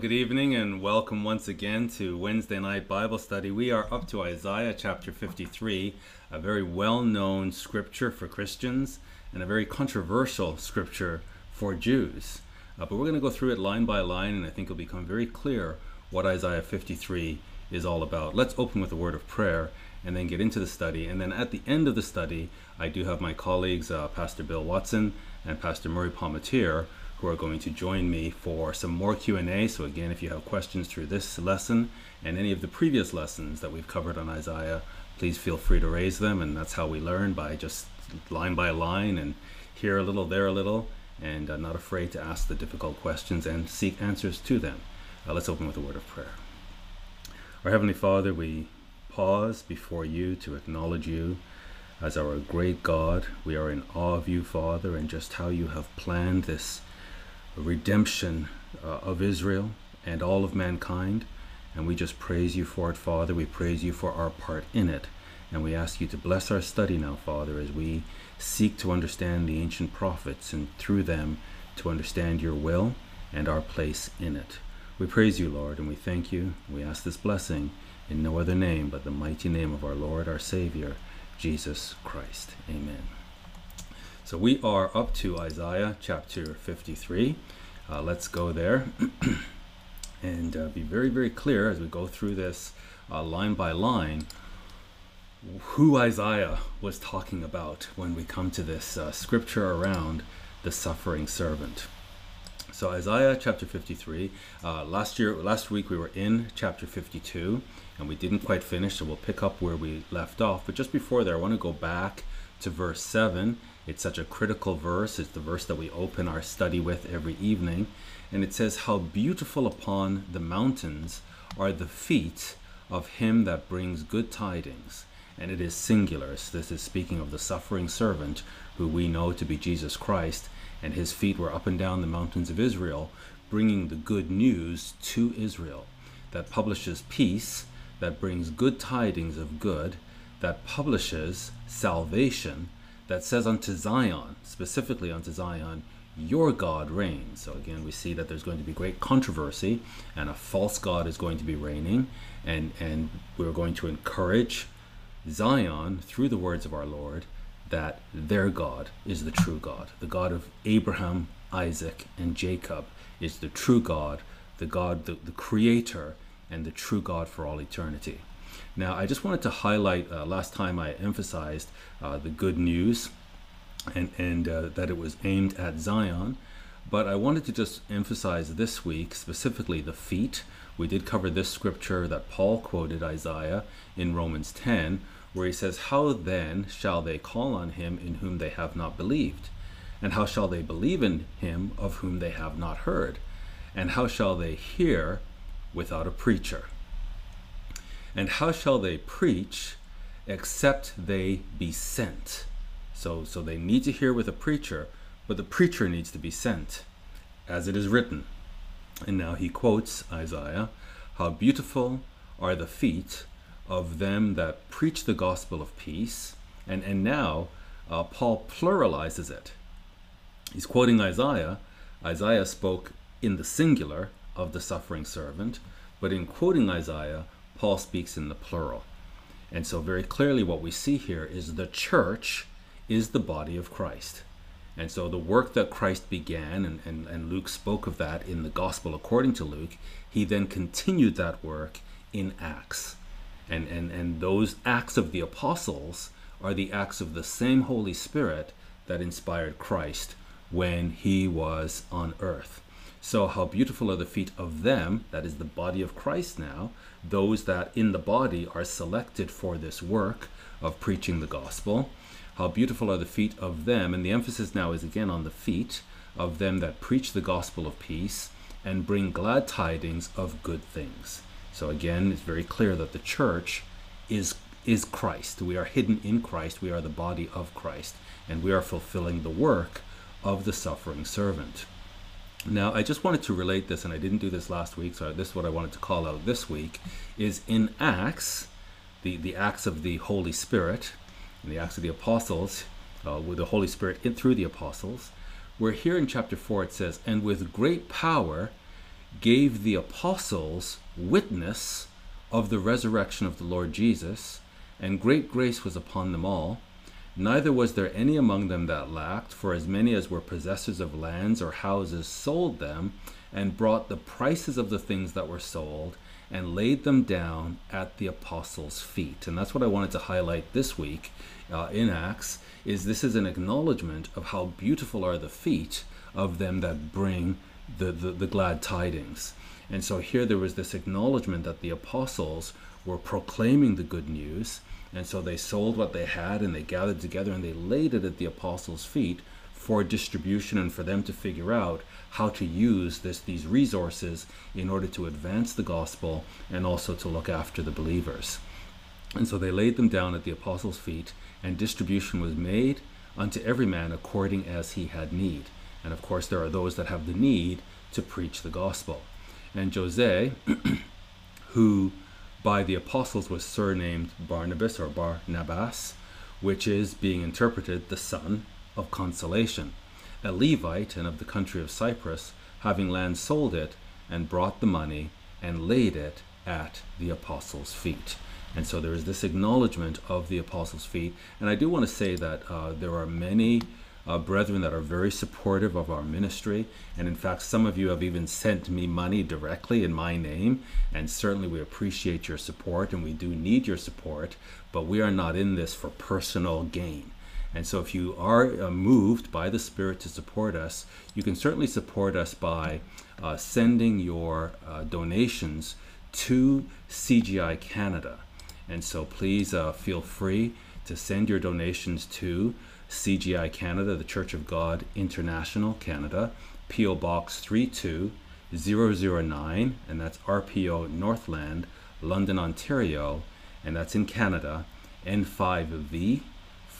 Good evening and welcome once again to Wednesday night Bible study. We are up to Isaiah chapter 53, a very well known scripture for Christians and a very controversial scripture for Jews. Uh, but we're going to go through it line by line, and I think it'll become very clear what Isaiah 53 is all about. Let's open with a word of prayer and then get into the study. And then at the end of the study, I do have my colleagues, uh, Pastor Bill Watson and Pastor Murray Palmatier, who are going to join me for some more Q&A. So again, if you have questions through this lesson and any of the previous lessons that we've covered on Isaiah, please feel free to raise them. And that's how we learn by just line by line and here a little, there a little, and uh, not afraid to ask the difficult questions and seek answers to them. Uh, let's open with a word of prayer. Our Heavenly Father, we pause before you to acknowledge you as our great God. We are in awe of you, Father, and just how you have planned this redemption uh, of Israel and all of mankind. And we just praise you for it, Father. We praise you for our part in it. And we ask you to bless our study now, Father, as we seek to understand the ancient prophets and through them to understand your will and our place in it. We praise you, Lord, and we thank you. We ask this blessing in no other name but the mighty name of our Lord, our Savior, Jesus Christ. Amen. So we are up to Isaiah chapter 53. Uh, let's go there and uh, be very, very clear as we go through this uh, line by line who Isaiah was talking about when we come to this uh, scripture around the suffering servant. So Isaiah chapter 53. Uh, last year, last week we were in chapter 52, and we didn't quite finish, so we'll pick up where we left off. But just before there, I want to go back to verse 7 it's such a critical verse. It's the verse that we open our study with every evening. And it says, How beautiful upon the mountains are the feet of him that brings good tidings. And it is singular. This is speaking of the suffering servant who we know to be Jesus Christ. And his feet were up and down the mountains of Israel, bringing the good news to Israel that publishes peace, that brings good tidings of good, that publishes salvation that says unto Zion, specifically unto Zion, your God reigns. So again, we see that there's going to be great controversy, and a false God is going to be reigning, and and we're going to encourage Zion through the words of our Lord that their God is the true God, the God of Abraham, Isaac, and Jacob is the true God, the God, the, the Creator, and the true God for all eternity. Now, I just wanted to highlight uh, last time I emphasized uh, the good news and, and uh, that it was aimed at Zion. But I wanted to just emphasize this week, specifically the feet. We did cover this scripture that Paul quoted Isaiah in Romans 10, where he says, How then shall they call on him in whom they have not believed? And how shall they believe in him of whom they have not heard? And how shall they hear without a preacher? And how shall they preach except they be sent? So, so they need to hear with a preacher, but the preacher needs to be sent, as it is written. And now he quotes Isaiah How beautiful are the feet of them that preach the gospel of peace. And, and now uh, Paul pluralizes it. He's quoting Isaiah. Isaiah spoke in the singular of the suffering servant, but in quoting Isaiah, Paul speaks in the plural. And so, very clearly, what we see here is the church is the body of Christ. And so, the work that Christ began, and, and, and Luke spoke of that in the Gospel according to Luke, he then continued that work in Acts. And, and, and those acts of the apostles are the acts of the same Holy Spirit that inspired Christ when he was on earth. So, how beautiful are the feet of them, that is the body of Christ now, those that in the body are selected for this work of preaching the gospel. How beautiful are the feet of them, and the emphasis now is again on the feet of them that preach the gospel of peace and bring glad tidings of good things. So again, it's very clear that the church is is Christ. We are hidden in Christ. We are the body of Christ, and we are fulfilling the work of the suffering servant. Now, I just wanted to relate this, and I didn't do this last week, so this is what I wanted to call out this week, is in Acts, the, the Acts of the Holy Spirit, and the Acts of the Apostles, uh, with the Holy Spirit in, through the Apostles, where here in chapter 4 it says, And with great power gave the apostles witness of the resurrection of the Lord Jesus, and great grace was upon them all. Neither was there any among them that lacked, for as many as were possessors of lands or houses sold them, and brought the prices of the things that were sold, and laid them down at the apostles' feet. And that's what I wanted to highlight this week uh, in Acts, is this is an acknowledgement of how beautiful are the feet of them that bring the, the, the glad tidings. And so here there was this acknowledgement that the apostles were proclaiming the good news and so they sold what they had and they gathered together and they laid it at the apostles' feet for distribution and for them to figure out how to use this these resources in order to advance the gospel and also to look after the believers. And so they laid them down at the apostles' feet, and distribution was made unto every man according as he had need. And of course, there are those that have the need to preach the gospel. And Jose, who by the apostles was surnamed Barnabas or Barnabas, which is being interpreted the son of consolation. A Levite and of the country of Cyprus, having land, sold it and brought the money and laid it at the apostles' feet. And so there is this acknowledgement of the apostles' feet. And I do want to say that uh, there are many uh, brethren that are very supportive of our ministry. And in fact, some of you have even sent me money directly in my name. And certainly we appreciate your support and we do need your support, but we are not in this for personal gain. And so, if you are uh, moved by the Spirit to support us, you can certainly support us by uh, sending your uh, donations to CGI Canada. And so, please uh, feel free to send your donations to CGI Canada, the Church of God International Canada, P.O. Box 32009, and that's RPO Northland, London, Ontario, and that's in Canada, N5V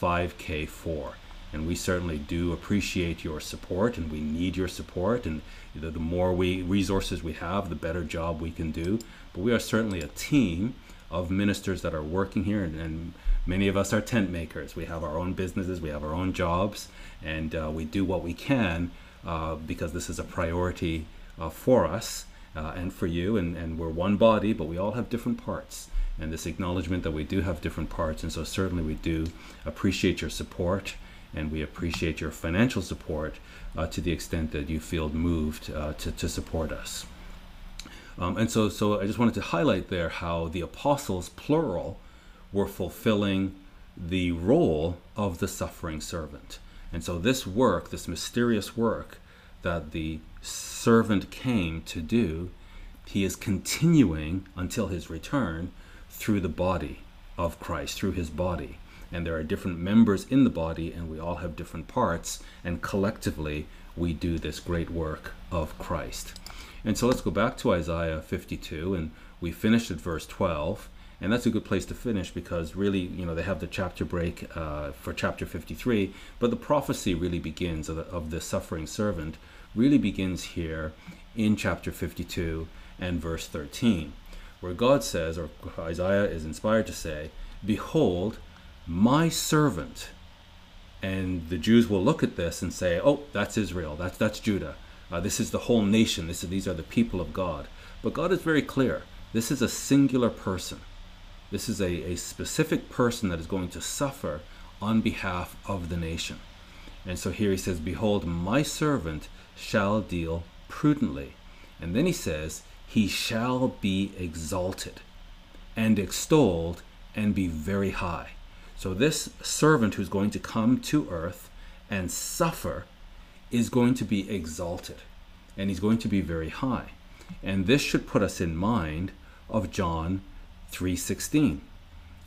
5K4. And we certainly do appreciate your support, and we need your support. And the, the more we resources we have, the better job we can do. But we are certainly a team of ministers that are working here, and, and many of us are tent makers. We have our own businesses, we have our own jobs, and uh, we do what we can uh, because this is a priority uh, for us uh, and for you. And, and we're one body, but we all have different parts. And this acknowledgement that we do have different parts, and so certainly we do appreciate your support, and we appreciate your financial support uh, to the extent that you feel moved uh, to, to support us. Um, and so, so I just wanted to highlight there how the apostles, plural, were fulfilling the role of the suffering servant. And so, this work, this mysterious work that the servant came to do, he is continuing until his return through the body of Christ, through his body. And there are different members in the body, and we all have different parts, and collectively we do this great work of Christ. And so let's go back to Isaiah 52, and we finished at verse 12 and that's a good place to finish because really you know they have the chapter break uh, for chapter 53 but the prophecy really begins of the, of the suffering servant really begins here in chapter 52 and verse 13 where god says or isaiah is inspired to say behold my servant. And the jews will look at this and say oh that's israel. That's that's judah. Uh, this is the whole nation. This is, these are the people of god. But god is very clear. This is a singular person this is a, a specific person that is going to suffer on behalf of the nation. And so here he says, Behold, my servant shall deal prudently. And then he says, He shall be exalted and extolled and be very high. So this servant who's going to come to earth and suffer is going to be exalted and he's going to be very high. And this should put us in mind of John 3:16.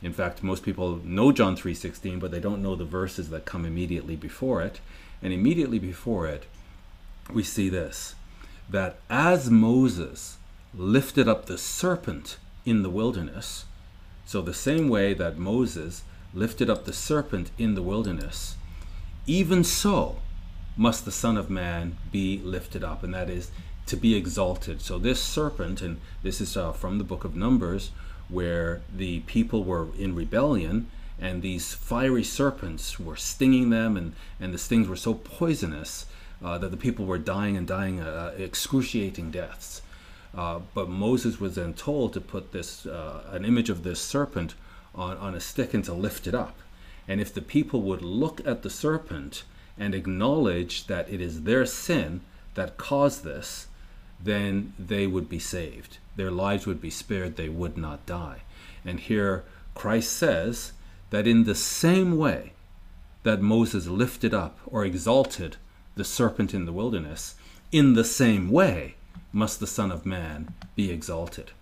In fact, most people know John 3:16, but they don't know the verses that come immediately before it. And immediately before it, we see this that as Moses lifted up the serpent in the wilderness, so the same way that Moses lifted up the serpent in the wilderness, even so must the Son of Man be lifted up, and that is to be exalted. So this serpent, and this is uh, from the book of Numbers, where the people were in rebellion and these fiery serpents were stinging them and, and the stings were so poisonous uh, that the people were dying and dying uh, excruciating deaths. Uh, but Moses was then told to put this uh, an image of this serpent on, on a stick and to lift it up. And if the people would look at the serpent and acknowledge that it is their sin that caused this, then they would be saved. Their lives would be spared, they would not die. And here Christ says that in the same way that Moses lifted up or exalted the serpent in the wilderness, in the same way must the Son of Man be exalted,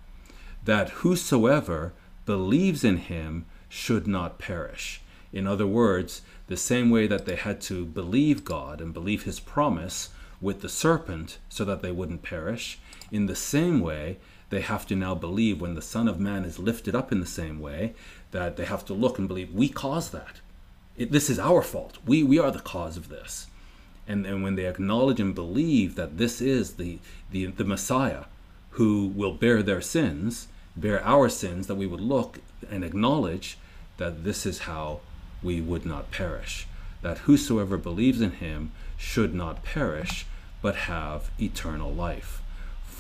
that whosoever believes in him should not perish. In other words, the same way that they had to believe God and believe his promise with the serpent so that they wouldn't perish, in the same way, they have to now believe when the Son of Man is lifted up in the same way, that they have to look and believe we caused that. It, this is our fault. We, we are the cause of this. And, and when they acknowledge and believe that this is the, the, the Messiah who will bear their sins, bear our sins, that we would look and acknowledge that this is how we would not perish. That whosoever believes in him should not perish, but have eternal life.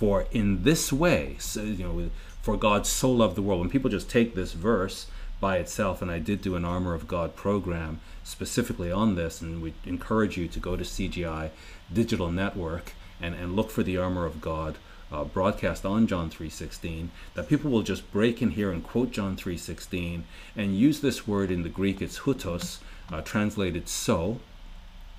For in this way, so, you know, for God so loved the world. When people just take this verse by itself, and I did do an Armor of God program specifically on this, and we encourage you to go to CGI Digital Network and, and look for the Armor of God uh, broadcast on John 3:16 that people will just break in here and quote John 3:16 and use this word in the Greek. It's hutos uh, translated so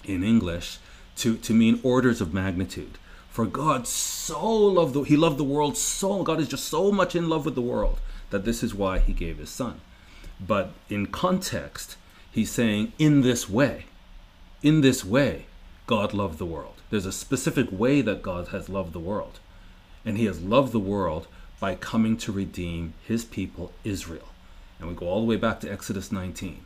in English to to mean orders of magnitude for God so loved the, he loved the world so God is just so much in love with the world that this is why he gave his son. But in context he's saying in this way in this way God loved the world. There's a specific way that God has loved the world. And he has loved the world by coming to redeem his people, Israel. And we go all the way back to Exodus 19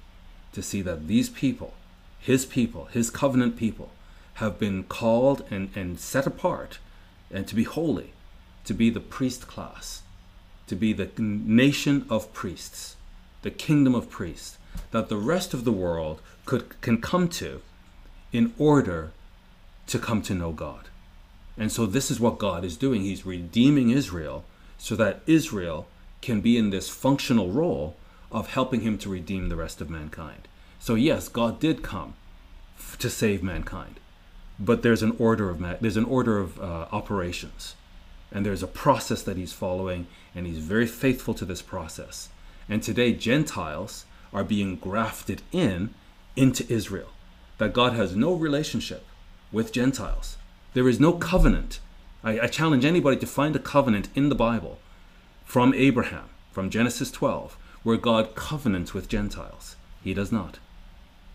to see that these people, his people, his covenant people, have been called and, and set apart and to be holy, to be the priest class, to be the nation of priests, the kingdom of priests, that the rest of the world could, can come to in order to come to know God. And so this is what God is doing. He's redeeming Israel so that Israel can be in this functional role of helping him to redeem the rest of mankind. So yes, God did come to save mankind, but there's an order of there's an order of uh, operations, and there's a process that He's following, and He's very faithful to this process. And today, Gentiles are being grafted in into Israel. That God has no relationship with Gentiles. There is no covenant. I, I, challenge anybody to find a covenant in the Bible from Abraham, from Genesis 12, where God covenants with Gentiles. He does not.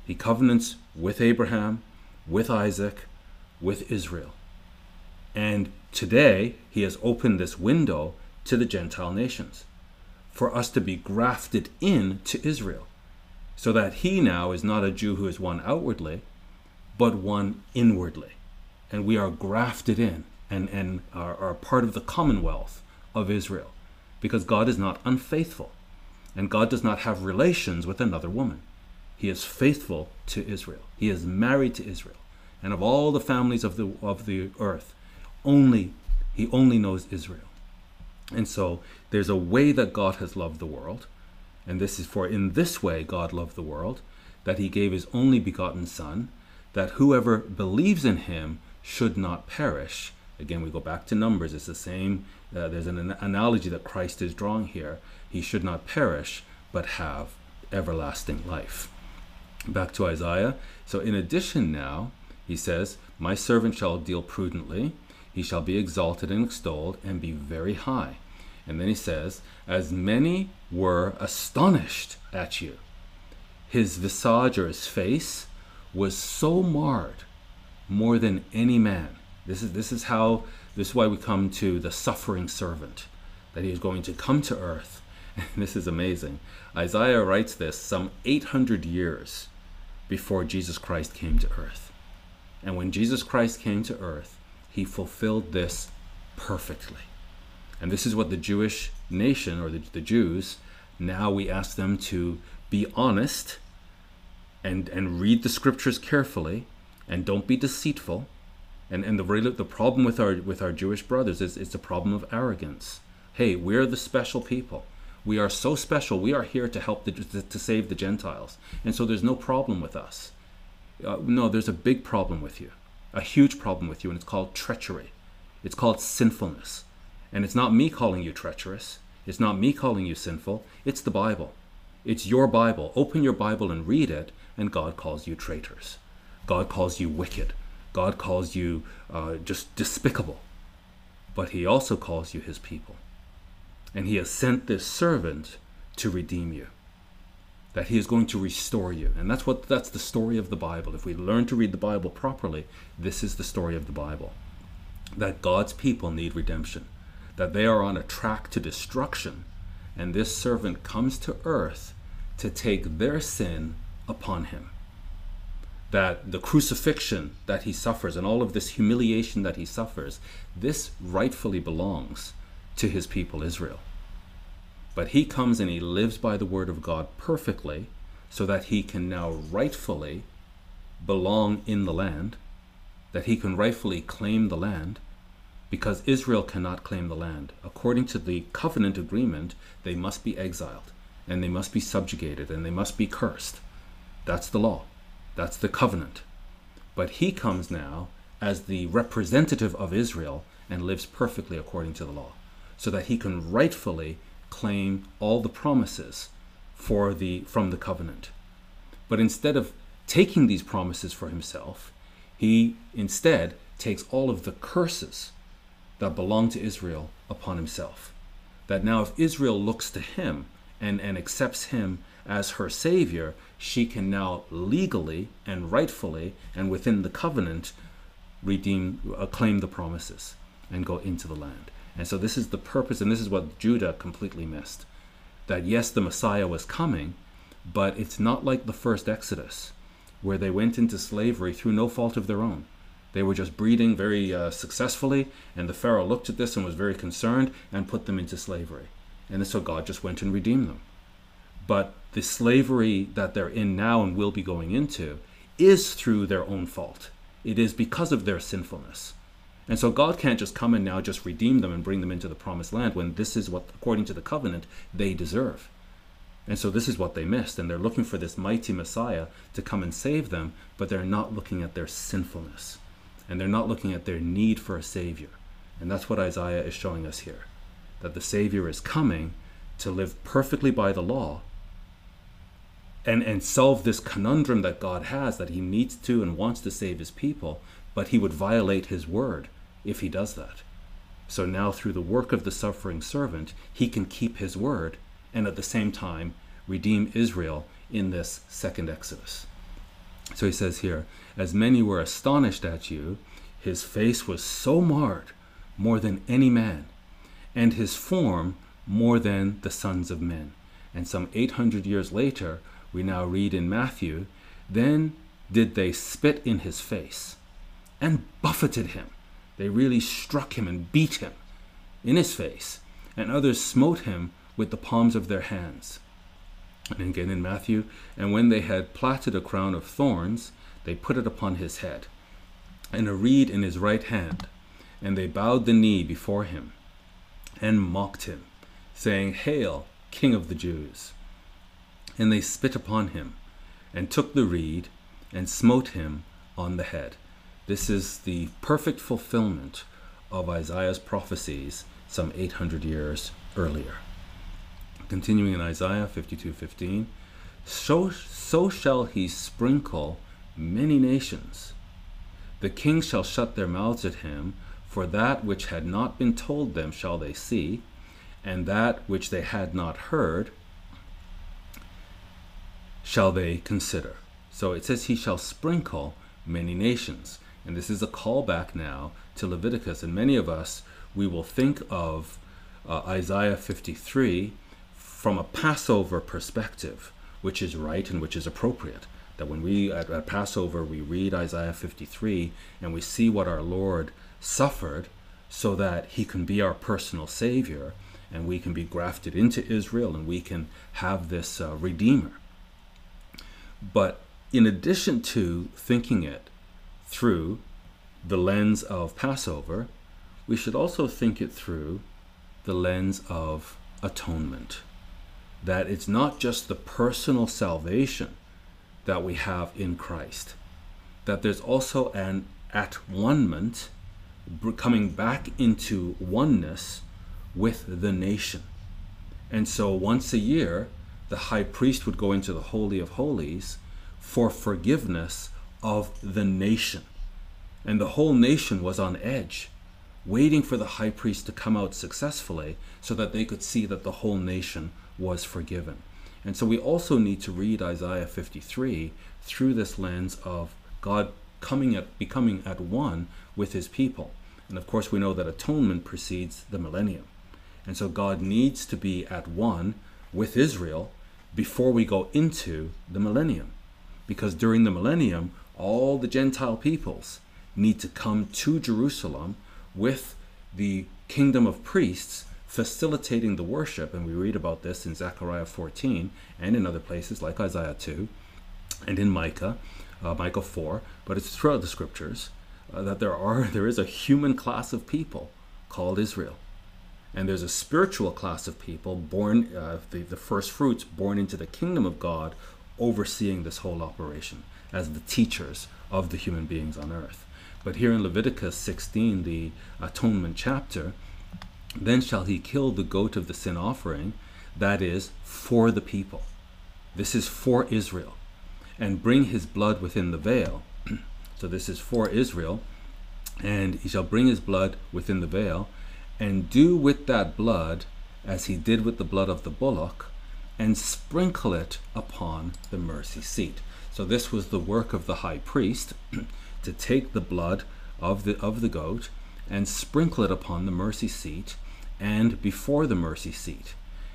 He covenants with Abraham, with Isaac, with Israel. And today, he has opened this window to the Gentile nations for us to be grafted in to Israel, so that he now is not a Jew who is one outwardly, but one inwardly and we are grafted in and, and are, are part of the commonwealth of Israel because God is not unfaithful and God does not have relations with another woman. He is faithful to Israel. He is married to Israel. And of all the families of the of the earth, only he only knows Israel. And so there's a way that God has loved the world, and this is for in this way God loved the world, that he gave his only begotten son, that whoever believes in him should not perish. Again, we go back to Numbers. It's the same. Uh, there's an, an analogy that Christ is drawing here. He should not perish, but have everlasting life. Back to Isaiah. So, in addition, now, he says, My servant shall deal prudently, he shall be exalted and extolled, and be very high. And then he says, As many were astonished at you, his visage or his face was so marred more than any man. This is this is how this is why we come to the suffering servant, that he is going to come to earth. And this is amazing. Isaiah writes this some 800 years before Jesus Christ came to earth. And when Jesus Christ came to earth, he fulfilled this perfectly. And this is what the Jewish nation or the, the Jews now we ask them to be honest and, and read the scriptures carefully and don't be deceitful And, and the, the problem with our, with our Jewish brothers is it's a problem of arrogance. Hey, we're the special people. We are so special. We are here to help the, to, to save the Gentiles. And so there's no problem with us. Uh, no, there's a big problem with you, a huge problem with you, and it's called treachery. It's called sinfulness. And it's not me calling you treacherous. It's not me calling you sinful. It's the Bible. It's your Bible. Open your Bible and read it, and God calls you traitors. God calls you wicked. God calls you uh, just despicable. But He also calls you His people. And He has sent this servant to redeem you. That He is going to restore you. And that's what that's the story of the Bible. If we learn to read the Bible properly, this is the story of the Bible. That God's people need redemption. That they are on a track to destruction. And this servant comes to earth to take their sin upon him that the crucifixion that he suffers and all of this humiliation that he suffers, this rightfully belongs to his people Israel. But he comes and he lives by the word of God perfectly so that he can now rightfully belong in the land, that he can rightfully claim the land, because Israel cannot claim the land. According to the covenant agreement, they must be exiled and they must be subjugated and they must be cursed. That's the law. That's the covenant. But he comes now as the representative of Israel and lives perfectly according to the law, so that he can rightfully claim all the promises for the from the covenant. But instead of taking these promises for himself, he instead takes all of the curses that belong to Israel upon himself. That now if Israel looks to him and, and accepts him as her savior, she can now legally and rightfully and within the covenant redeem, uh, claim the promises and go into the land. And so this is the purpose, and this is what Judah completely missed. That yes, the Messiah was coming, but it's not like the first Exodus, where they went into slavery through no fault of their own. They were just breeding very uh, successfully, and the Pharaoh looked at this and was very concerned and put them into slavery. And so God just went and redeemed them. But the slavery that they're in now and will be going into is through their own fault. It is because of their sinfulness. And so God can't just come and now just redeem them and bring them into the promised land when this is what, according to the covenant, they deserve. And so this is what they missed. And they're looking for this mighty Messiah to come and save them, but they're not looking at their sinfulness. And they're not looking at their need for a Savior. And that's what Isaiah is showing us here that the Savior is coming to live perfectly by the law and and solve this conundrum that God has that he needs to and wants to save his people, but he would violate his word if he does that. So now through the work of the suffering servant, he can keep his word and at the same time redeem Israel in this second Exodus. So he says here, as many were astonished at you, his face was so marred more than any man, and his form more than the sons of men. And some 800 years later, we now read in Matthew, then did they spit in his face and buffeted him. They really struck him and beat him in his face, and others smote him with the palms of their hands. And again in Matthew, and when they had platted a crown of thorns, they put it upon his head, and a reed in his right hand, and they bowed the knee before him, and mocked him, saying, Hail, King of the Jews! And they spit upon him, and took the reed, and smote him on the head. This is the perfect fulfillment of Isaiah's prophecies some 800 years earlier. Continuing in Isaiah 52:15, so, so shall he sprinkle many nations. The kings shall shut their mouths at him, for that which had not been told them shall they see, and that which they had not heard shall they consider. So it says he shall sprinkle many nations. And this is a callback now to Leviticus. And many of us, we will think of uh, Isaiah 53 from a Passover perspective, which is right and which is appropriate. That when we, at, at Passover, we read Isaiah 53 and we see what our Lord suffered so that he can be our personal Savior and we can be grafted into Israel and we can have this uh, Redeemer. But in addition to thinking it through the lens of Passover, we should also think it through the lens of atonement. That it's not just the personal salvation that we have in Christ, that there's also an at one coming back into oneness with the nation. And so once a year, the high priest would go into the Holy of Holies for forgiveness of the nation. And the whole nation was on edge, waiting for the high priest to come out successfully so that they could see that the whole nation was forgiven. And so we also need to read Isaiah 53 through this lens of God coming at becoming at one with his people. And of course we know that atonement precedes the millennium. And so God needs to be at one with Israel before we go into the millennium. Because during the millennium, all the Gentile peoples need to come to Jerusalem with the kingdom of priests facilitating the worship. And we read about this in Zechariah 14 and in other places like Isaiah 2 and in Micah, uh, Micah 4. But it's throughout the scriptures uh, that there are there is a human class of people called Israel. And there's a spiritual class of people born, uh, the, the first fruits born into the kingdom of God, overseeing this whole operation as the teachers of the human beings on earth. But here in Leviticus 16, the atonement chapter, then shall he kill the goat of the sin offering, that is, for the people. This is for Israel, and bring his blood within the veil. so this is for Israel, and he shall bring his blood within the veil, and do with that blood as he did with the blood of the bullock, and sprinkle it upon the mercy seat. So this was the work of the high priest to take the blood of the of the goat and sprinkle it upon the mercy seat and before the mercy seat.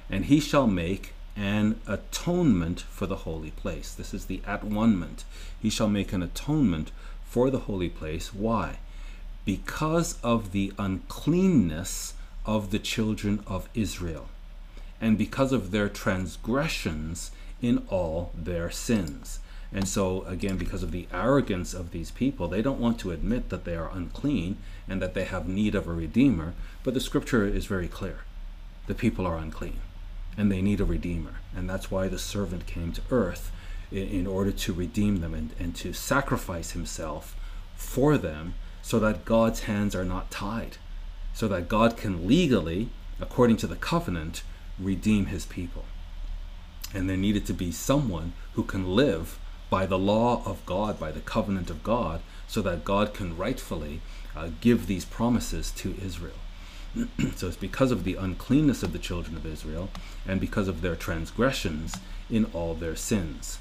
And he shall make an atonement for the holy place. This is the at one He shall make an atonement for the holy place. Why? Because of the uncleanness of the children of Israel, and because of their transgressions in all their sins. And so, again, because of the arrogance of these people, they don't want to admit that they are unclean and that they have need of a redeemer. But the scripture is very clear the people are unclean and they need a redeemer. And that's why the servant came to earth in, in order to redeem them and, and to sacrifice himself for them so that God's hands are not tied, so that God can legally, according to the covenant, redeem his people. And there needed to be someone who can live by the law of God, by the covenant of God, so that God can rightfully uh, give these promises to Israel. so it's because of the uncleanness of the children of Israel and because of their transgressions in all their sins.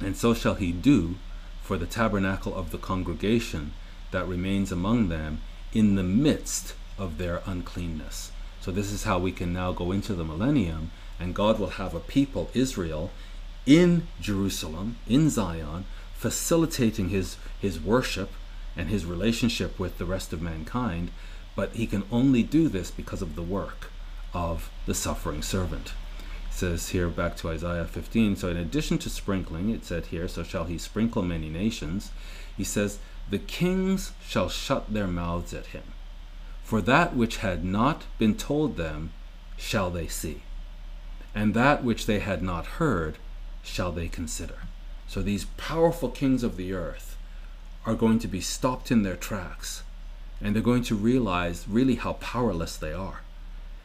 And so shall he do for the tabernacle of the congregation that remains among them in the midst of their uncleanness. So this is how we can now go into the millennium and God will have a people, Israel, in Jerusalem, in Zion, facilitating his, his worship and his relationship with the rest of mankind, but he can only do this because of the work of the suffering servant. It says here back to Isaiah 15. So, in addition to sprinkling, it said here, so shall he sprinkle many nations. He says, The kings shall shut their mouths at him, for that which had not been told them shall they see, and that which they had not heard shall they consider. So these powerful kings of the earth are going to be stopped in their tracks and they're going to realize really how powerless they are.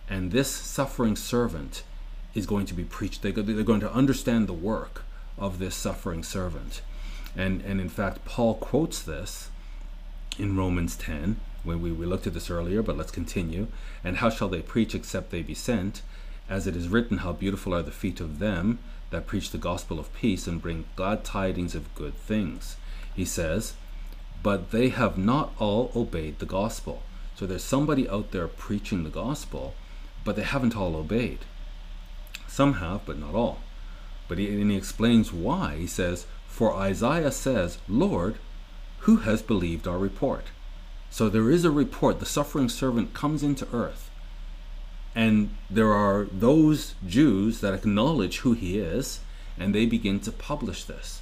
And this suffering servant is going to be preached. They're going to understand the work of this suffering servant. And, and in fact, Paul quotes this in Romans 10 when we, we looked at this earlier, but let's continue. And how shall they preach except they be sent? As it is written, How beautiful are the feet of them that preach the gospel of peace and bring glad tidings of good things. He says, But they have not all obeyed the gospel. So there's somebody out there preaching the gospel, but they haven't all obeyed. Some have, but not all. But he, and he explains why. He says, For Isaiah says, Lord, who has believed our report? So there is a report. The suffering servant comes into earth and there are those Jews that acknowledge who he is, and they begin to publish this.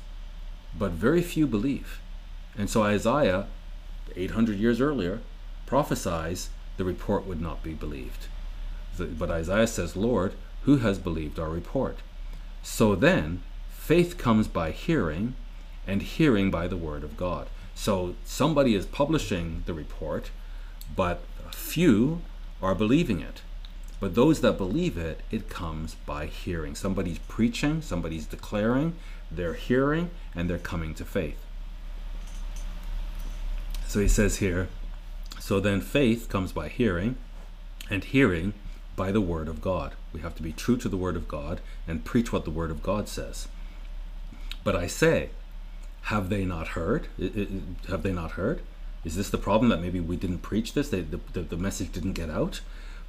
But very few believe. And so Isaiah 800 years earlier, prophesies the report would not be believed. But Isaiah says, Lord, who has believed our report? So then, faith comes by hearing, and hearing by the word of God. So somebody is publishing the report, but few are believing it. But those that believe it, it comes by hearing. Somebody's preaching, somebody's declaring, they're hearing, and they're coming to faith. So he says here, so then faith comes by hearing, and hearing by the word of God. We have to be true to the word of God and preach what the word of God says. But I say, have they not heard? Have they not heard? Is this the problem that maybe we didn't preach this? They, the, the, the message didn't get out?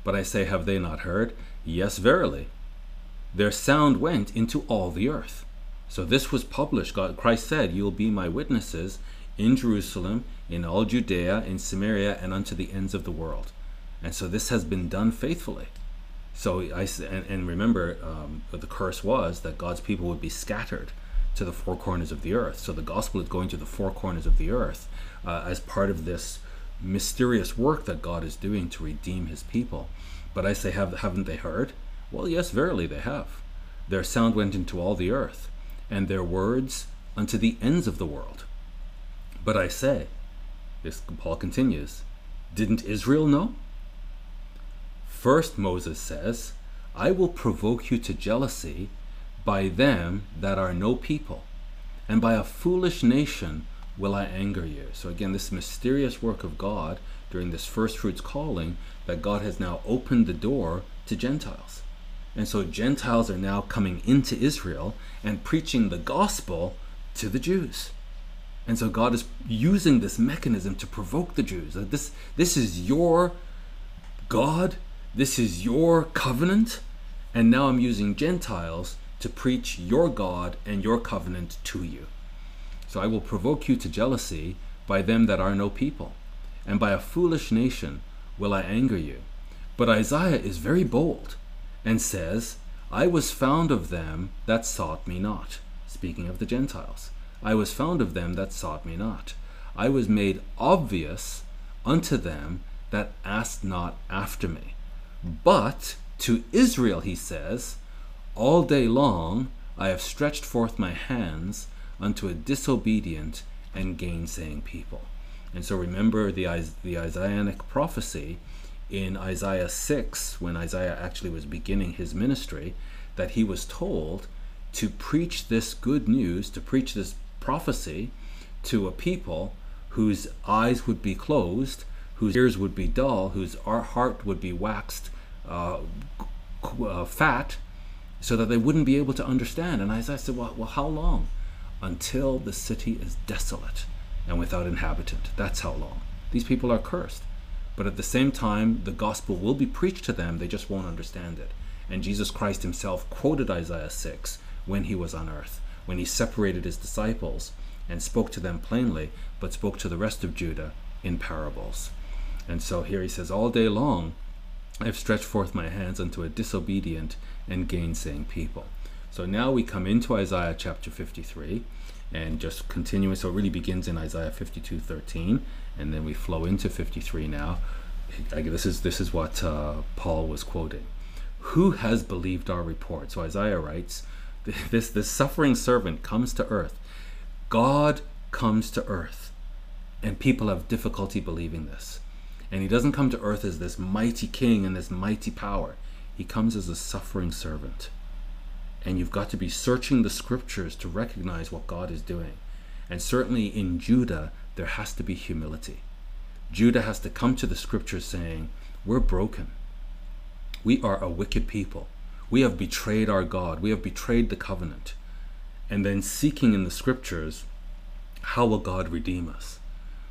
But I say, have they not heard? Yes, verily. Their sound went into all the earth. So this was published. God, Christ said, You will be my witnesses in Jerusalem, in all Judea, in Samaria, and unto the ends of the world. And so this has been done faithfully. So I and, and remember, um, the curse was that God's people would be scattered to the four corners of the earth. So the gospel is going to the four corners of the earth uh, as part of this mysterious work that God is doing to redeem his people. But I say, have, haven't they heard? Well, yes, verily they have. Their sound went into all the earth, and their words unto the ends of the world. But I say, this Paul continues, didn't Israel know? First, Moses says, I will provoke you to jealousy by them that are no people, and by a foolish nation will I anger you. So again, this mysterious work of God during this first fruits calling that God has now opened the door to Gentiles. And so Gentiles are now coming into Israel and preaching the gospel to the Jews. And so God is using this mechanism to provoke the Jews. This, this is your God, this is your covenant, and now I'm using Gentiles to preach your God and your covenant to you. So I will provoke you to jealousy by them that are no people, and by a foolish nation will I anger you. But Isaiah is very bold and says, I was found of them that sought me not. Speaking of the Gentiles, I was found of them that sought me not. I was made obvious unto them that asked not after me. But to Israel, he says, all day long I have stretched forth my hands unto a disobedient and gainsaying people. And so remember the, the Isaianic prophecy in Isaiah 6, when Isaiah actually was beginning his ministry, that he was told to preach this good news, to preach this prophecy to a people whose eyes would be closed, whose ears would be dull, whose heart would be waxed uh, uh, fat, so that they wouldn't be able to understand. And Isaiah said, well, well, how long? Until the city is desolate and without inhabitant. That's how long. These people are cursed. But at the same time, the gospel will be preached to them, they just won't understand it. And Jesus Christ himself quoted Isaiah 6 when he was on earth, when he separated his disciples and spoke to them plainly, but spoke to the rest of Judah in parables. And so here he says, All day long I have stretched forth my hands unto a disobedient and gainsaying people. So now we come into Isaiah chapter 53 and just continuing. So it really begins in Isaiah 52 13, and then we flow into 53 now. This is, this is what uh, Paul was quoting. Who has believed our report? So Isaiah writes, this, this suffering servant comes to earth. God comes to earth, and people have difficulty believing this. And he doesn't come to earth as this mighty king and this mighty power. He comes as a suffering servant. And you've got to be searching the scriptures to recognize what God is doing. And certainly in Judah, there has to be humility. Judah has to come to the scriptures saying, We're broken. We are a wicked people. We have betrayed our God. We have betrayed the covenant. And then seeking in the scriptures, how will God redeem us?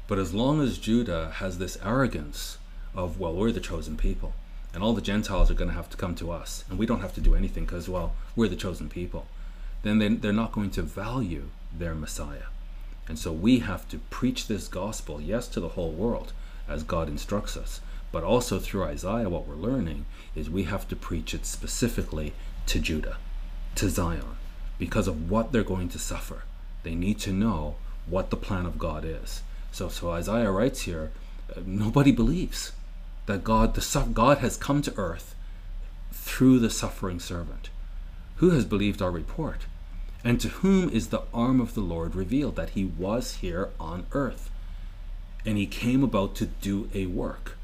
But as long as Judah has this arrogance of, well, we're the chosen people, and all the Gentiles are going to have to come to us, and we don't have to do anything because, well, we're the chosen people, then they, they're not going to value their Messiah. And so we have to preach this gospel, yes, to the whole world, as God instructs us, but also through Isaiah, what we're learning is we have to preach it specifically to Judah, to Zion, because of what they're going to suffer. They need to know what the plan of God is. So, so Isaiah writes here, uh, nobody believes that God, the God has come to earth through the suffering servant. Who has believed our report? And to whom is the arm of the Lord revealed that he was here on earth? And he came about to do a work.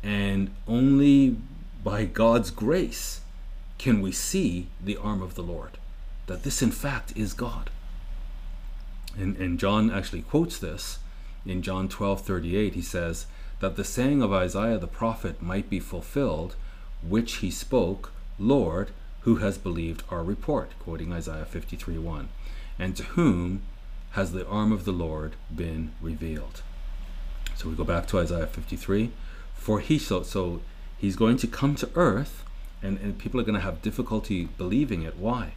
And only by God's grace can we see the arm of the Lord, that this in fact is God. And, and John actually quotes this in John 12 38. He says, That the saying of Isaiah the prophet might be fulfilled, which he spoke, Lord, who has believed our report, quoting Isaiah 53 1. And to whom has the arm of the Lord been revealed? So we go back to Isaiah 53. For he so, so he's going to come to earth, and, and people are going to have difficulty believing it. Why?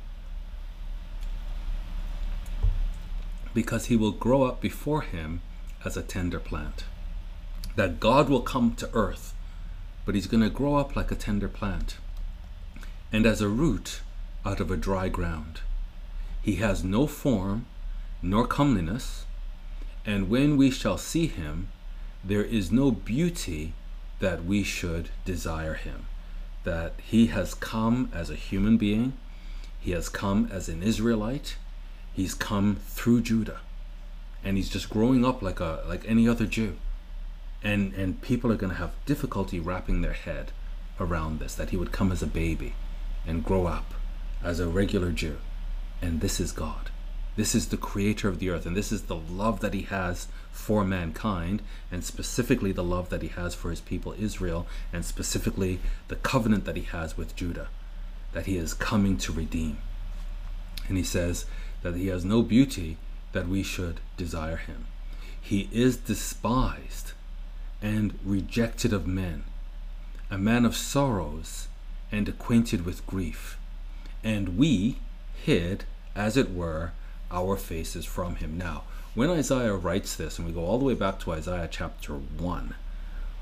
Because he will grow up before him as a tender plant. That God will come to earth but he's going to grow up like a tender plant, and as a root out of a dry ground. He has no form nor comeliness, and when we shall see him, there is no beauty that we should desire him. That he has come as a human being, he has come as an Israelite, he's come through Judah, and he's just growing up like a like any other Jew and and people are going to have difficulty wrapping their head around this that he would come as a baby and grow up as a regular Jew. And this is God. This is the creator of the earth and this is the love that he has for mankind and specifically the love that he has for his people Israel and specifically the covenant that he has with Judah that he is coming to redeem. And he says that he has no beauty that we should desire him. He is despised and rejected of men, a man of sorrows and acquainted with grief. And we hid, as it were, our faces from him. Now, when Isaiah writes this, and we go all the way back to Isaiah chapter 1,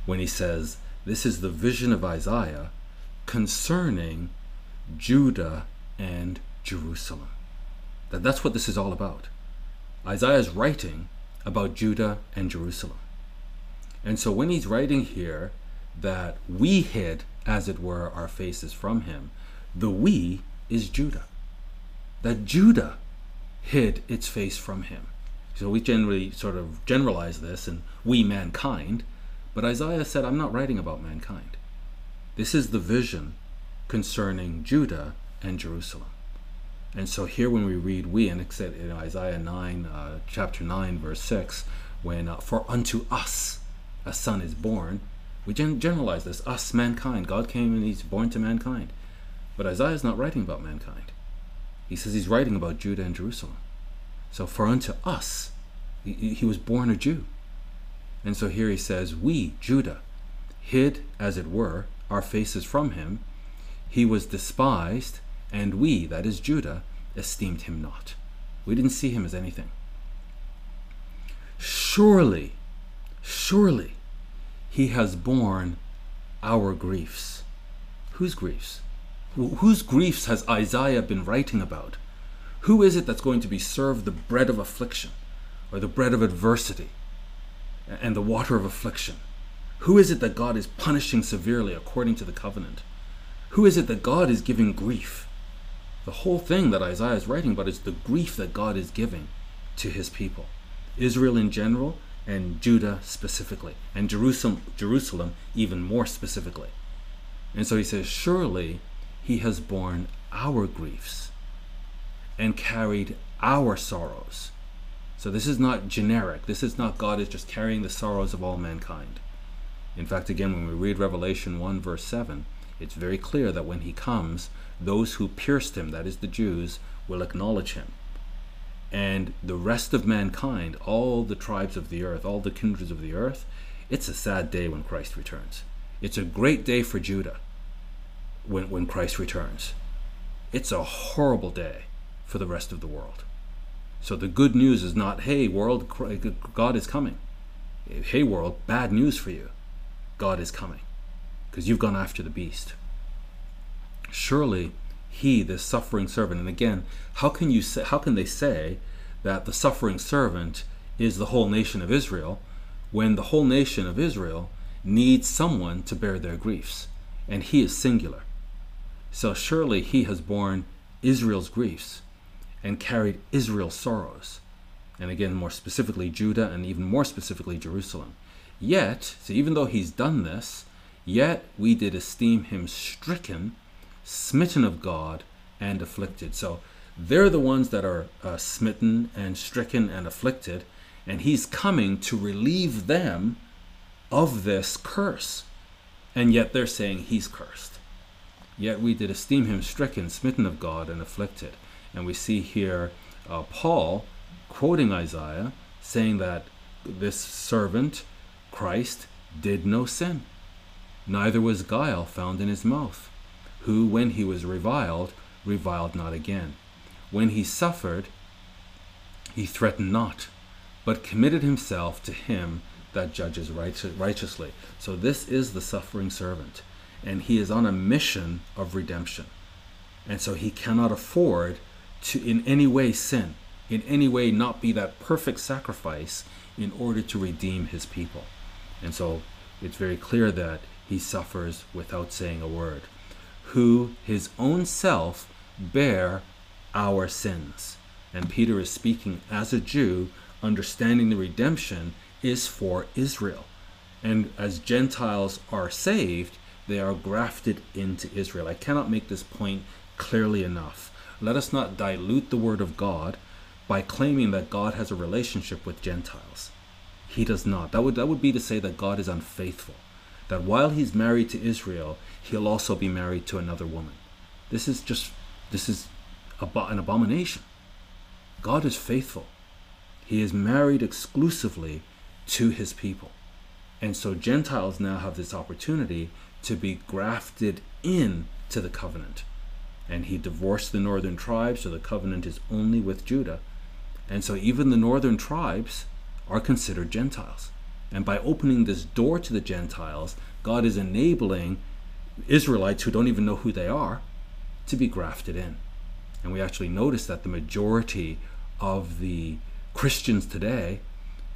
when he says, This is the vision of Isaiah concerning Judah and Jerusalem. That that's what this is all about. Isaiah is writing about Judah and Jerusalem. And so when he's writing here that we hid, as it were, our faces from him, the we is Judah. That Judah hid its face from him. So we generally sort of generalize this and we mankind, but Isaiah said, I'm not writing about mankind. This is the vision concerning Judah and Jerusalem. And so here when we read we, and it's in Isaiah 9, uh, chapter 9, verse 6, when, uh, for unto us a son is born, we gen- generalize this us, mankind. God came and he's born to mankind. But Isaiah is not writing about mankind. He says he's writing about Judah and Jerusalem. So, for unto us, he, he was born a Jew. And so here he says, We, Judah, hid, as it were, our faces from him. He was despised, and we, that is Judah, esteemed him not. We didn't see him as anything. Surely Surely he has borne our griefs. Whose griefs? Whose griefs has Isaiah been writing about? Who is it that's going to be served the bread of affliction or the bread of adversity and the water of affliction? Who is it that God is punishing severely according to the covenant? Who is it that God is giving grief? The whole thing that Isaiah is writing about is the grief that God is giving to his people. Israel in general, and Judah specifically, and Jerusalem, Jerusalem even more specifically. And so he says, Surely he has borne our griefs and carried our sorrows. So this is not generic. This is not God is just carrying the sorrows of all mankind. In fact, again, when we read Revelation 1, verse 7, it's very clear that when he comes, those who pierced him, that is the Jews, will acknowledge him and the rest of mankind, all the tribes of the earth, all the kindreds of the earth, it's a sad day when Christ returns. It's a great day for Judah when, when Christ returns. It's a horrible day for the rest of the world. So the good news is not, hey, world, God is coming. Hey, world, bad news for you. God is coming because you've gone after the beast. Surely he, the suffering servant. And again, how can you say, how can they say that the suffering servant is the whole nation of Israel when the whole nation of Israel needs someone to bear their griefs, and he is singular. So surely he has borne Israel's griefs and carried Israel's sorrows, and again, more specifically, Judah, and even more specifically, Jerusalem. Yet, so even though he's done this, yet we did esteem him stricken, smitten of God, and afflicted. So they're the ones that are uh, smitten and stricken and afflicted, and he's coming to relieve them of this curse. And yet they're saying he's cursed. Yet we did esteem him stricken, smitten of God, and afflicted. And we see here uh, Paul quoting Isaiah saying that this servant, Christ, did no sin, neither was guile found in his mouth, who, when he was reviled, reviled not again. When he suffered, he threatened not, but committed himself to him that judges righteously. So this is the suffering servant, and he is on a mission of redemption. And so he cannot afford to in any way sin, in any way not be that perfect sacrifice in order to redeem his people. And so it's very clear that he suffers without saying a word, who his own self bear our sins. And Peter is speaking as a Jew, understanding the redemption is for Israel. And as Gentiles are saved, they are grafted into Israel. I cannot make this point clearly enough. Let us not dilute the word of God by claiming that God has a relationship with Gentiles. He does not. That would, that would be to say that God is unfaithful. That while he's married to Israel, he'll also be married to another woman. This is just, this is an abomination. God is faithful. He is married exclusively to his people. And so Gentiles now have this opportunity to be grafted in to the covenant. And he divorced the northern tribes, so the covenant is only with Judah. And so even the northern tribes are considered Gentiles. And by opening this door to the Gentiles, God is enabling Israelites who don't even know who they are to be grafted in. And we actually notice that the majority of the Christians today,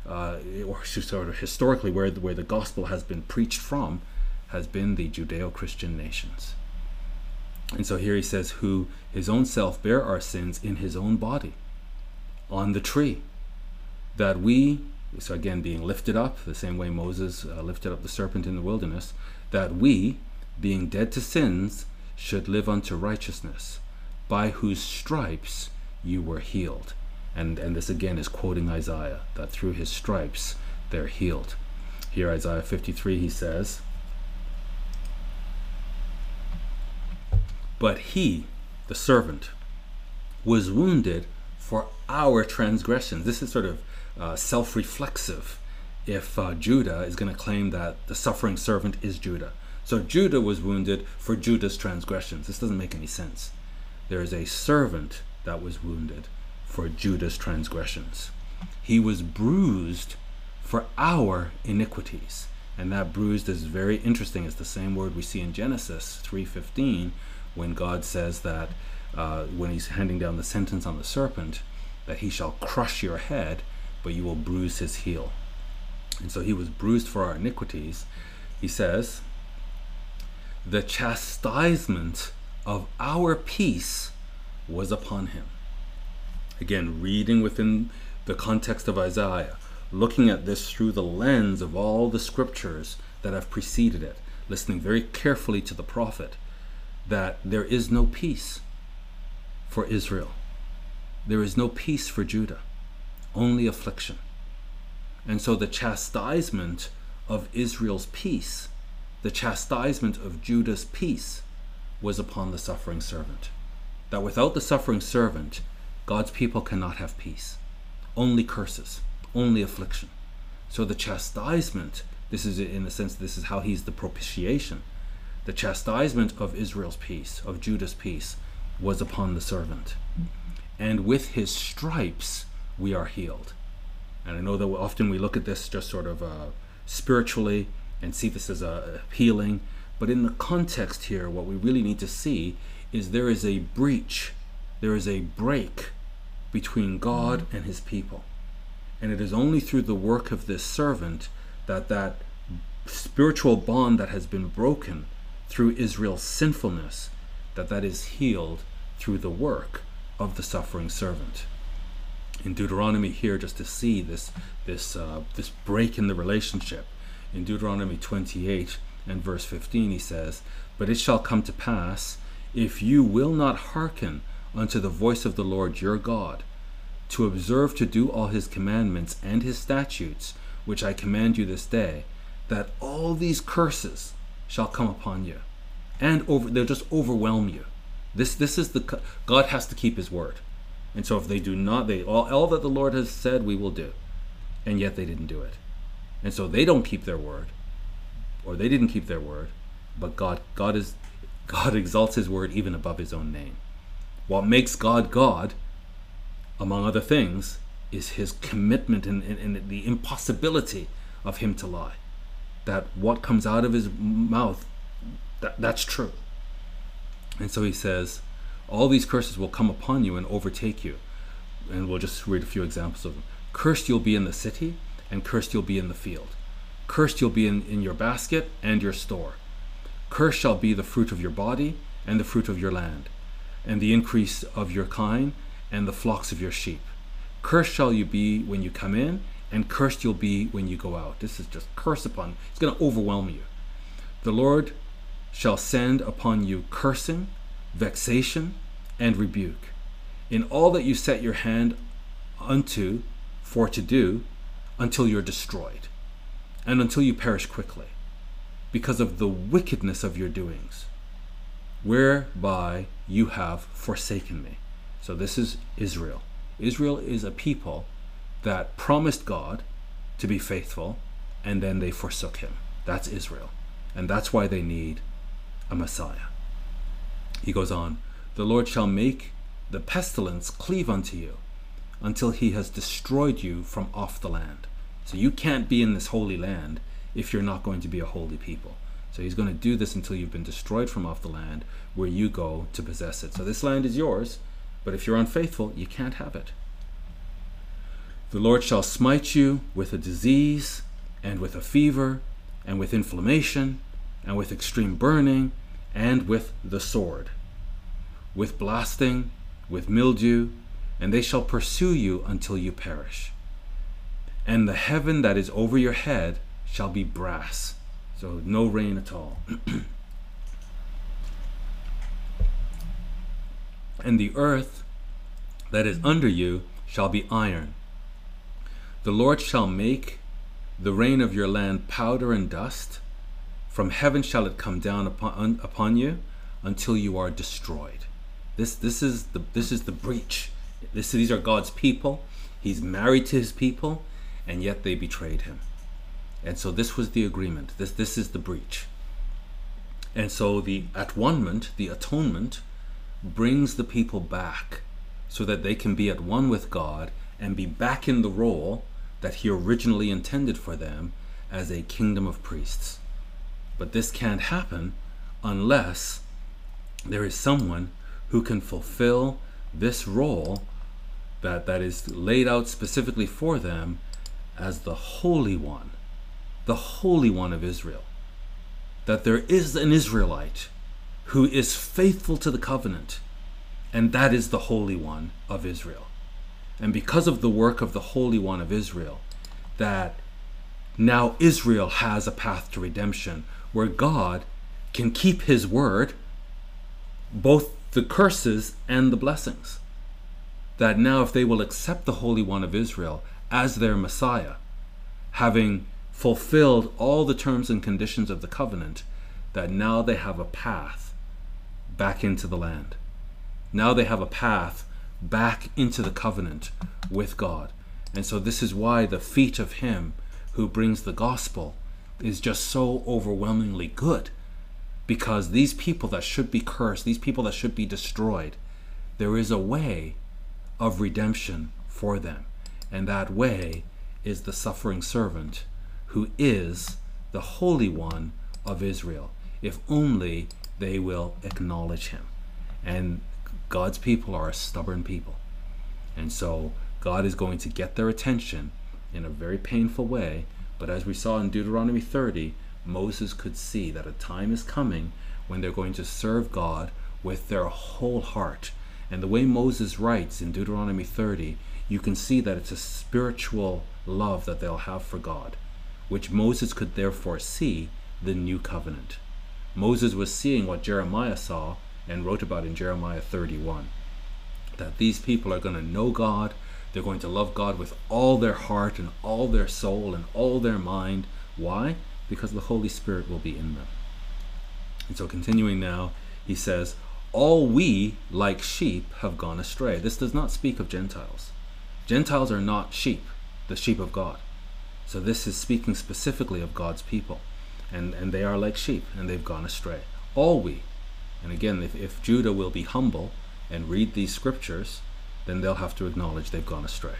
uh, or sort of historically where the, where the gospel has been preached from, has been the Judeo Christian nations. And so here he says, Who his own self bare our sins in his own body on the tree, that we, so again being lifted up, the same way Moses uh, lifted up the serpent in the wilderness, that we, being dead to sins, should live unto righteousness, by whose stripes you were healed. And, and this again is quoting Isaiah, that through his stripes they're healed. Here, Isaiah 53, he says, But he, the servant, was wounded for our transgressions. This is sort of uh, self reflexive if uh, Judah is going to claim that the suffering servant is Judah. So Judah was wounded for Judah's transgressions. This doesn't make any sense. There is a servant that was wounded for Judah's transgressions. He was bruised for our iniquities. And that bruised is very interesting. It's the same word we see in Genesis 3:15 when God says that uh, when he's handing down the sentence on the serpent, that he shall crush your head, but you will bruise his heel. And so he was bruised for our iniquities. He says, the chastisement of our peace was upon him. Again, reading within the context of Isaiah, looking at this through the lens of all the scriptures that have preceded it, listening very carefully to the prophet, that there is no peace for Israel. There is no peace for Judah, only affliction. And so the chastisement of Israel's peace, the chastisement of Judah's peace, was upon the suffering servant. That without the suffering servant, God's people cannot have peace. Only curses, only affliction. So the chastisement, this is in a sense, this is how he's the propitiation. The chastisement of Israel's peace, of Judah's peace, was upon the servant. And with his stripes, we are healed. And I know that often we look at this just sort of uh, spiritually and see this as a healing. But in the context here, what we really need to see is there is a breach, there is a break between God and his people. And it is only through the work of this servant that that spiritual bond that has been broken through Israel's sinfulness, that that is healed through the work of the suffering servant. In Deuteronomy here, just to see this this uh, this break in the relationship, in Deuteronomy 28 and verse 15, he says, "But it shall come to pass, if you will not hearken unto the voice of the Lord your God, to observe to do all his commandments and his statutes, which I command you this day, that all these curses shall come upon you, and over they'll just overwhelm you. This this is the God has to keep His word, and so if they do not, they all all that the Lord has said we will do, and yet they didn't do it, and so they don't keep their word, or they didn't keep their word, but God God is God exalts His word even above His own name. What makes God God, among other things, is His commitment and, and, and the impossibility of Him to lie. That what comes out of His mouth, that, that's true. And so he says, All these curses will come upon you and overtake you. And we'll just read a few examples of them. Cursed you'll be in the city, and cursed you'll be in the field. Cursed you'll be in, in your basket and your store. Cursed shall be the fruit of your body, and the fruit of your land, and the increase of your kine, and the flocks of your sheep. Cursed shall you be when you come in, and cursed you'll be when you go out. This is just curse upon. It's going to overwhelm you. The Lord shall send upon you cursing, vexation, and rebuke. In all that you set your hand unto for to do, until you're destroyed, and until you perish quickly, because of the wickedness of your doings, whereby you have forsaken me. So this is Israel. Israel is a people that promised God to be faithful, and then they forsook him. That's Israel. And that's why they need a Messiah. He goes on, The Lord shall make the pestilence cleave unto you until he has destroyed you from off the land. So you can't be in this holy land if you're not going to be a holy people. So he's going to do this until you've been destroyed from off the land where you go to possess it. So this land is yours, but if you're unfaithful, you can't have it. The Lord shall smite you with a disease, and with a fever, and with inflammation, and with extreme burning, and with the sword, with blasting, with mildew, and they shall pursue you until you perish. And the heaven that is over your head shall be brass. So no rain at all. and the earth that is under you shall be iron. The Lord shall make the rain of your land powder and dust from heaven shall it come down upon, upon you until you are destroyed. This, this, is the, this is the breach. This, these are God's people. He's married to his people, and yet they betrayed him. And so this was the agreement. This, this is the breach. And so the at one the atonement, brings the people back so that they can be at one with God and be back in the role that He originally intended for them as a kingdom of priests. But this can't happen unless there is someone who can fulfill this role that, that is laid out specifically for them as the Holy One, the Holy One of Israel. That there is an Israelite who is faithful to the covenant, and that is the Holy One of Israel. And because of the work of the Holy One of Israel, that now Israel has a path to redemption where God can keep his word, both the curses and the blessings. That now, if they will accept the Holy One of Israel as their Messiah, having fulfilled all the terms and conditions of the covenant, that now they have a path back into the land. Now they have a path back into the covenant with God. And so, this is why the feet of Him who brings the gospel is just so overwhelmingly good because these people that should be cursed, these people that should be destroyed, there is a way of redemption for them. And that way is the suffering servant who is the Holy One of Israel, if only they will acknowledge him. And God's people are a stubborn people. And so God is going to get their attention in a very painful way. But as we saw in Deuteronomy 30, Moses could see that a time is coming when they're going to serve God with their whole heart. And the way Moses writes in Deuteronomy 30, you can see that it's a spiritual love that they'll have for God, which Moses could therefore see the new covenant. Moses was seeing what Jeremiah saw and wrote about in Jeremiah 31 that these people are going to know God, they're going to love God with all their heart and all their soul and all their mind. Why? Because the Holy Spirit will be in them. And so, continuing now, he says, All we, like sheep, have gone astray. This does not speak of Gentiles. Gentiles are not sheep, the sheep of God. So, this is speaking specifically of God's people. And, and they are like sheep, and they've gone astray. All we. And again, if, if Judah will be humble and read these scriptures, then they'll have to acknowledge they've gone astray.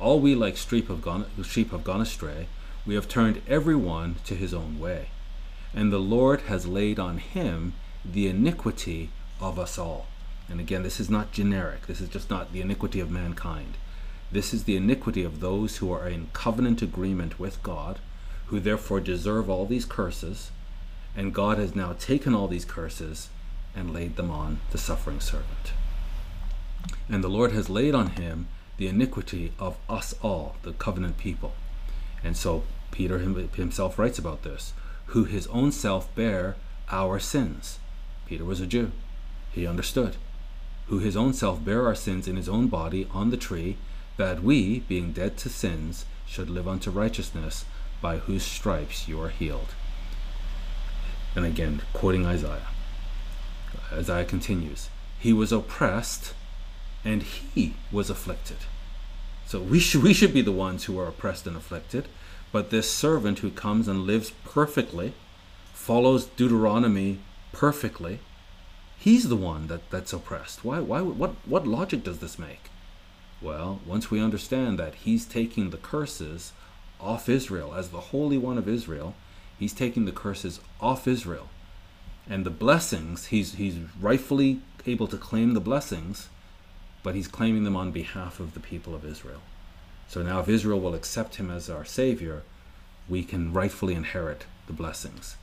All we like sheep have gone, sheep have gone astray. We have turned every one to his own way and the Lord has laid on him the iniquity of us all. And again, this is not generic. This is just not the iniquity of mankind. This is the iniquity of those who are in covenant agreement with God, who therefore deserve all these curses. And God has now taken all these curses and laid them on the suffering servant. And the Lord has laid on him the iniquity of us all, the covenant people. And so Peter himself writes about this who his own self bare our sins. Peter was a Jew. He understood. Who his own self bare our sins in his own body on the tree, that we, being dead to sins, should live unto righteousness, by whose stripes you are healed. And again, quoting Isaiah. Isaiah continues, He was oppressed and he was afflicted. So we should, we should be the ones who are oppressed and afflicted. But this servant who comes and lives perfectly, follows Deuteronomy perfectly, he's the one that, that's oppressed. Why, why, what, what logic does this make? Well, once we understand that he's taking the curses off Israel as the Holy One of Israel, he's taking the curses off Israel. And the blessings, he's, he's rightfully able to claim the blessings, but he's claiming them on behalf of the people of Israel. So now, if Israel will accept him as our Savior, we can rightfully inherit the blessings.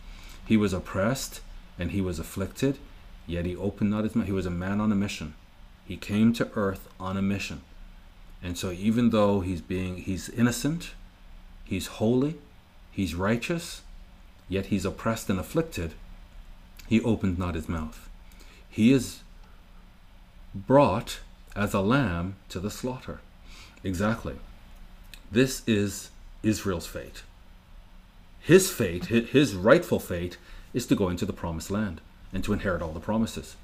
He was oppressed and he was afflicted, yet he opened not his mouth. He was a man on a mission. He came to earth on a mission. And so even though he's being he's innocent, he's holy, he's righteous, yet he's oppressed and afflicted, he opened not his mouth. He is brought as a lamb to the slaughter. Exactly. This is Israel's fate. His fate, his rightful fate, is to go into the promised land and to inherit all the promises.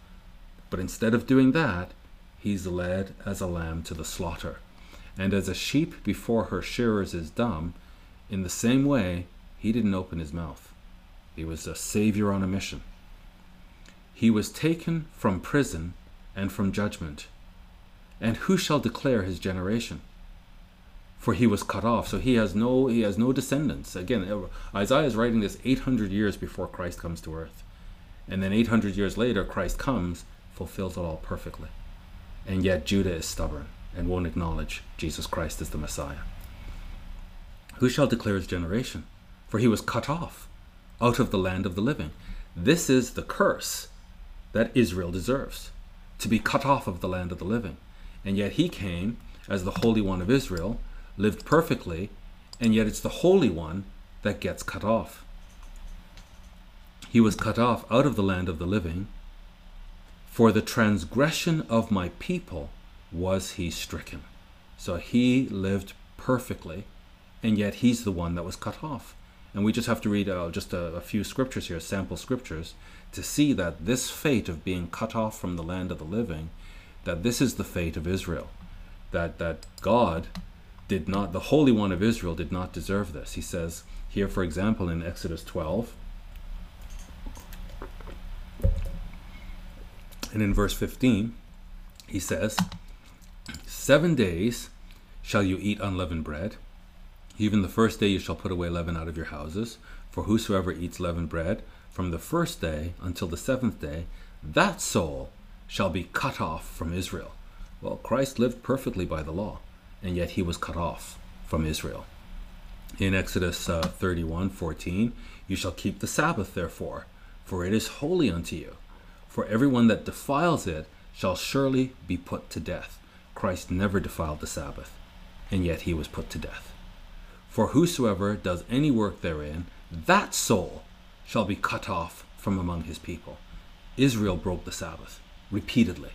But instead of doing that, he's led as a lamb to the slaughter. And as a sheep before her shearers is dumb, in the same way, he didn't open his mouth. He was a savior on a mission. He was taken from prison and from judgment. And who shall declare his generation? for he was cut off. So he has no he has no descendants. Again, Isaiah is writing this 800 years before Christ comes to earth, and then 800 years later, Christ comes, fulfills it all perfectly, and yet Judah is stubborn and won't acknowledge Jesus Christ as the Messiah. Who shall declare his generation? For he was cut off out of the land of the living. This is the curse that Israel deserves to be cut off of the land of the living. And yet he came as the Holy One of Israel lived perfectly, and yet it's the Holy One that gets cut off. He was cut off out of the land of the living. For the transgression of my people was he stricken. So he lived perfectly, and yet he's the one that was cut off. And we just have to read uh, just a, a few scriptures here, sample scriptures, to see that this fate of being cut off from the land of the living, that this is the fate of Israel. That, that God did not, the Holy One of Israel did not deserve this. He says here, for example, in Exodus 12, and in verse 15, he says, Seven days shall you eat unleavened bread. Even the first day you shall put away leaven out of your houses. For whosoever eats leavened bread from the first day until the seventh day, that soul shall be cut off from Israel. Well, Christ lived perfectly by the law and yet he was cut off from Israel. In Exodus uh, 31 14, you shall keep the Sabbath, therefore, for it is holy unto you. For everyone that defiles it shall surely be put to death. Christ never defiled the Sabbath, and yet he was put to death. For whosoever does any work therein, that soul shall be cut off from among his people. Israel broke the Sabbath repeatedly,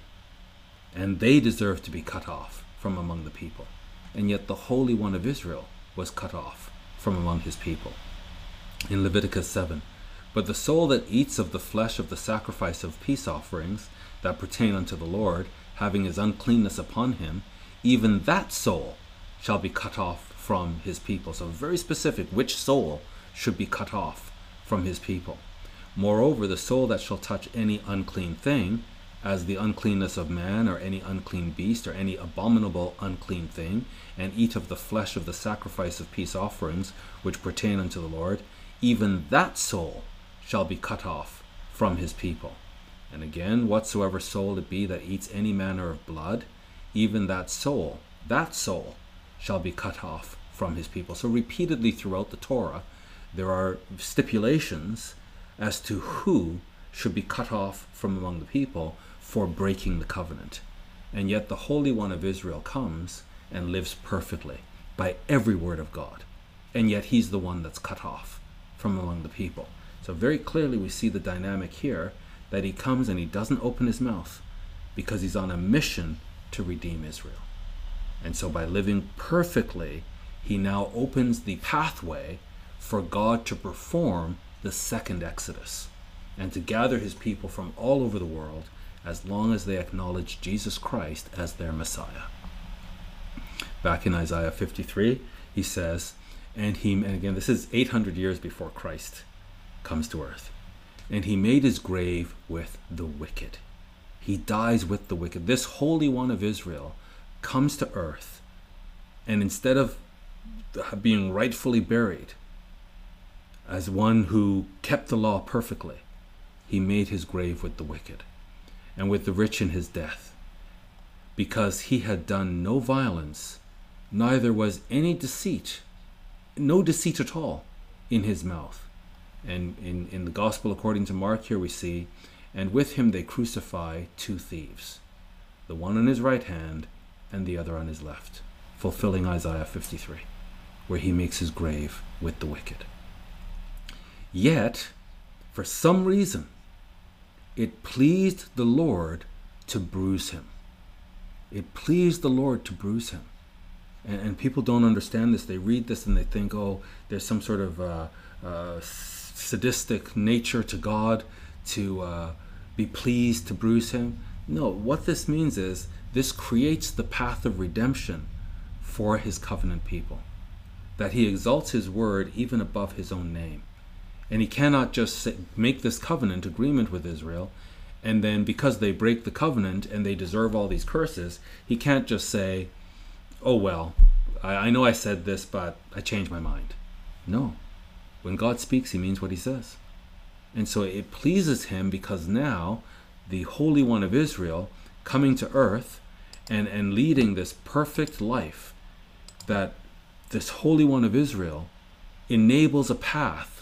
and they deserve to be cut off from among the people. And yet the Holy One of Israel was cut off from among his people. In Leviticus 7, but the soul that eats of the flesh of the sacrifice of peace offerings that pertain unto the Lord, having his uncleanness upon him, even that soul shall be cut off from his people. So, very specific which soul should be cut off from his people. Moreover, the soul that shall touch any unclean thing, as the uncleanness of man, or any unclean beast, or any abominable unclean thing, and eat of the flesh of the sacrifice of peace offerings, which pertain unto the Lord, even that soul shall be cut off from his people. And again, whatsoever soul it be that eats any manner of blood, even that soul, that soul, shall be cut off from his people. So, repeatedly throughout the Torah, there are stipulations as to who should be cut off from among the people for breaking the covenant. And yet, the Holy One of Israel comes and lives perfectly by every word of God. And yet, he's the one that's cut off from among the people. So, very clearly, we see the dynamic here that he comes and he doesn't open his mouth because he's on a mission to redeem Israel. And so, by living perfectly, he now opens the pathway for God to perform the second Exodus and to gather his people from all over the world as long as they acknowledge Jesus Christ as their Messiah. Back in Isaiah 53, he says, and he, and again, this is 800 years before Christ comes to earth. And he made his grave with the wicked. He dies with the wicked. This Holy One of Israel comes to earth, and instead of being rightfully buried as one who kept the law perfectly, he made his grave with the wicked and with the rich in his death, because he had done no violence, neither was any deceit, no deceit at all in his mouth. And in, in the Gospel according to Mark, here we see, and with him they crucify two thieves, the one on his right hand and the other on his left, fulfilling Isaiah 53, where he makes his grave with the wicked. Yet, for some reason, it pleased the Lord to bruise him. It pleased the Lord to bruise him. And, and people don't understand this. They read this and they think, oh, there's some sort of uh, uh, sadistic nature to God to uh, be pleased to bruise him. No, what this means is this creates the path of redemption for his covenant people. That he exalts his word even above his own name. And he cannot just say, make this covenant agreement with Israel, and then because they break the covenant and they deserve all these curses, he can't just say, oh, well, I, I know I said this, but I changed my mind. No, when God speaks, he means what he says. And so it pleases him because now the Holy One of Israel coming to earth and, and leading this perfect life, that this Holy One of Israel enables a path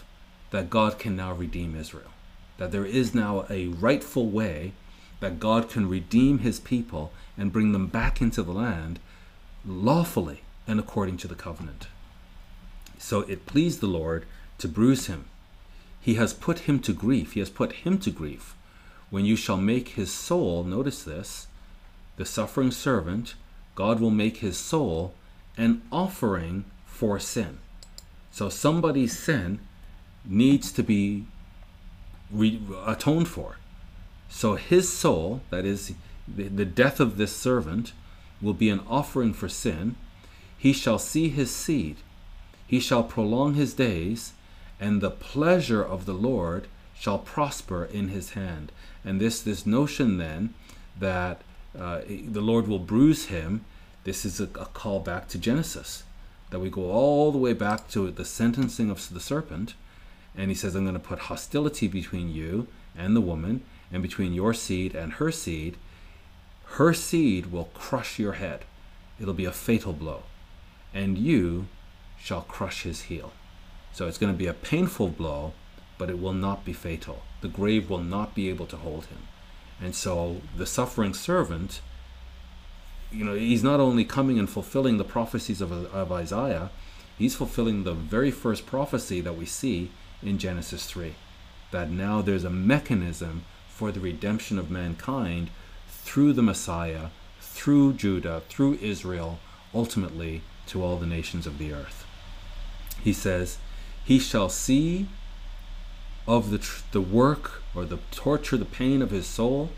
that God can now redeem Israel. That there is now a rightful way that God can redeem his people and bring them back into the land lawfully and according to the covenant. So it pleased the Lord to bruise him. He has put him to grief. He has put him to grief. When you shall make his soul, notice this, the suffering servant, God will make his soul an offering for sin. So somebody's sin needs to be re- atoned for. So his soul, that is, the, death of this servant, will be an offering for sin. He shall see his seed. He shall prolong his days, and the pleasure of the Lord shall prosper in his hand. And this this notion then that uh, the Lord will bruise him, this is a, a call back to Genesis, that we go all the way back to the sentencing of the serpent, and he says, I'm going to put hostility between you and the woman, and between your seed and her seed. Her seed will crush your head. It'll be a fatal blow. and you shall crush his heel. So it's going to be a painful blow, but it will not be fatal. The grave will not be able to hold him. And so the suffering servant, you know, he's not only coming and fulfilling the prophecies of, of Isaiah, he's fulfilling the very first prophecy that we see in Genesis 3 that now there's a mechanism for the redemption of mankind through the Messiah, through Judah, through Israel, ultimately to all the nations of the earth. He says, He shall see of the, tr- the work or the torture, the pain of his soul.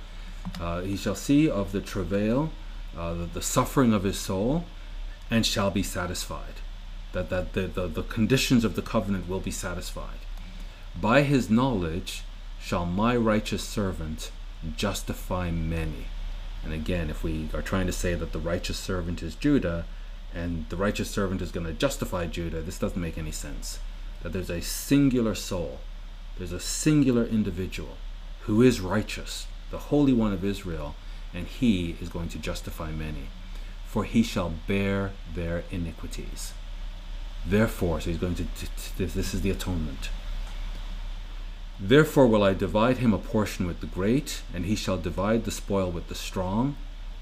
Uh, he shall see of the travail, uh, the, the, suffering of his soul, and shall be satisfied. That, that the, the, the conditions of the covenant will be satisfied. By his knowledge shall my righteous servant justify many. And again, if we are trying to say that the righteous servant is Judah, and the righteous servant is going to justify Judah, this doesn't make any sense. That there's a singular soul there's a singular individual who is righteous, the Holy One of Israel, and he is going to justify many. For he shall bear their iniquities. Therefore, so he's going to, this, is the atonement. Therefore will I divide him a portion with the great, and he shall divide the spoil with the strong,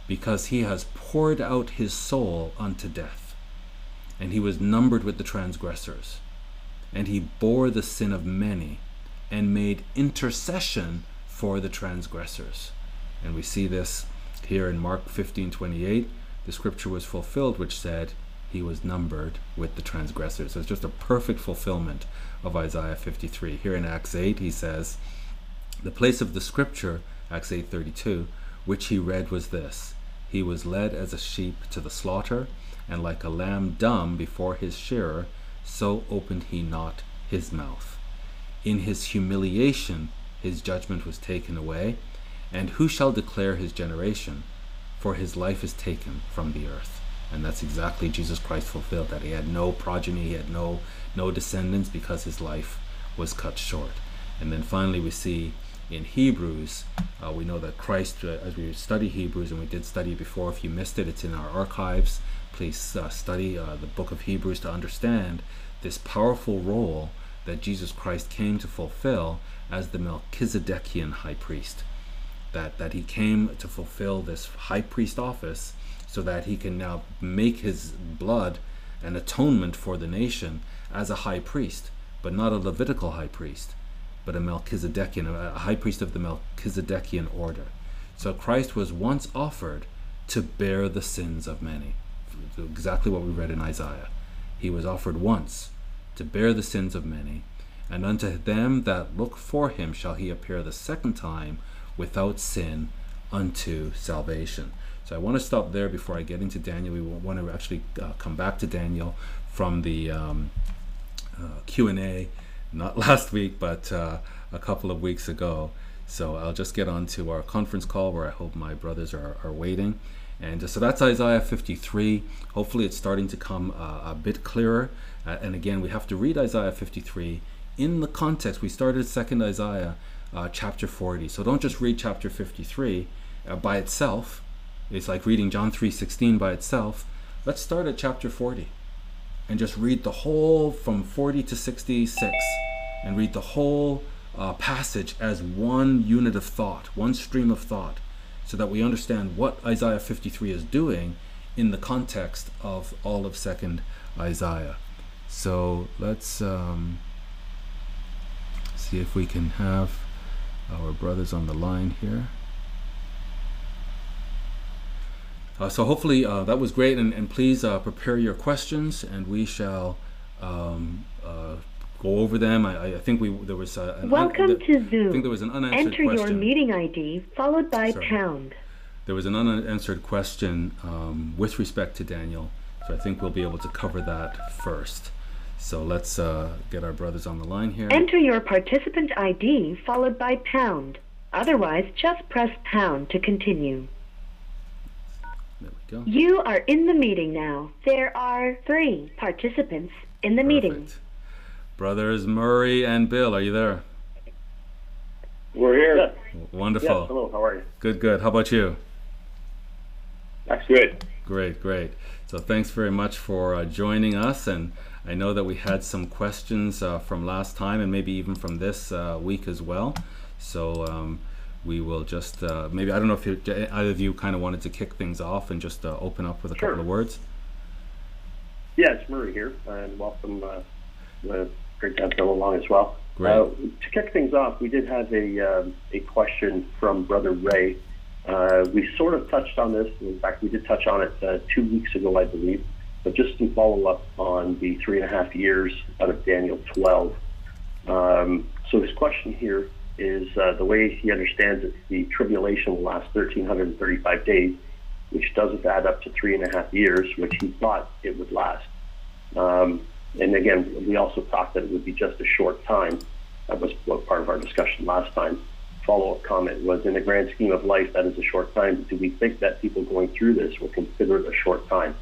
because he has poured out his soul unto death. And he was numbered with the transgressors, and he bore the sin of many and made intercession for the transgressors. And we see this here in Mark 15:28. The scripture was fulfilled which said he was numbered with the transgressors. So it's just a perfect fulfillment of Isaiah 53. Here in Acts 8 he says, the place of the scripture, Acts 8:32, which he read was this: He was led as a sheep to the slaughter, and like a lamb dumb before his shearer, so opened he not his mouth in his humiliation his judgment was taken away. And who shall declare his generation? For his life is taken from the earth. And that's exactly Jesus Christ fulfilled that he had no progeny, he had no no descendants because his life was cut short. And then finally we see in Hebrews, uh, we know that Christ, uh, as we study Hebrews, and we did study before, if you missed it, it's in our archives. Please uh, study uh, the book of Hebrews to understand this powerful role that Jesus Christ came to fulfill as the Melchizedekian high priest. That, that he came to fulfill this high priest office so that he can now make his blood an atonement for the nation as a high priest, but not a Levitical high priest, but a Melchizedekian, a high priest of the Melchizedekian order. So Christ was once offered to bear the sins of many. Exactly what we read in Isaiah. He was offered once to bear the sins of many, and unto them that look for him shall he appear the second time without sin unto salvation. So I want to stop there before I get into Daniel. We want to actually uh, come back to Daniel from the um, Q&A, not last week, but uh, a couple of weeks ago. So I'll just get on to our conference call where I hope my brothers are, are waiting. And so that's Isaiah 53. Hopefully, it's starting to come uh, a bit clearer. Uh, and again, we have to read Isaiah 53 in the context. We started second Isaiah uh, chapter 40. So don't just read chapter 53 uh, by itself. It's like reading John 3:16 by itself. Let's start at chapter 40 and just read the whole from 40 to 66 and read the whole uh, passage as one unit of thought, one stream of thought, so that we understand what Isaiah 53 is doing in the context of all of second Isaiah. So let's um, see if we can have our brothers on the line here. Uh, so hopefully uh, that was great, and, and please uh, prepare your questions, and we shall um, uh, go over them. I, I, think we there was a, welcome un, to Zoom. I think there was an unanswered Enter question. your meeting ID followed by Sorry. pound. There was an unanswered question um, with respect to Daniel, so I think we'll be able to cover that first. So let's uh, get our brothers on the line here. Enter your participant ID followed by pound. Otherwise, just press pound to continue. There we go. You are in the meeting now. There are three participants in the meeting. Perfect. Brothers Murray and Bill, are you there? We're here. Yes. Wonderful. Yes, hello, how are you? Good, good. How about you? That's good. Great, great. So thanks very much for uh, joining us. And I know that we had some questions uh, from last time and maybe even from this uh, week as well. So um, we will just uh, maybe, I don't know if you, either of you kind of wanted to kick things off and just uh, open up with a Sure. couple of words. Yeah, it's Murray here, and welcome. Uh, uh, great to have Bill along as well. Great. Uh, to kick things off, we did have a um, a question from Brother Ray. Uh, we sort of touched on this. In fact, we did touch on it uh, two weeks ago, I believe. But just to follow up on the three and a half years out of Daniel 12. Um, so his question here is uh, the way he understands it, the tribulation will last 1,335 days, which doesn't add up to three and a half years, which he thought it would last. Um, and again, we also talked that it would be just a short time. That was part of our discussion last time. Follow-up comment was, in the grand scheme of life, that is a short time. Do we think that people going through this will consider it a short time?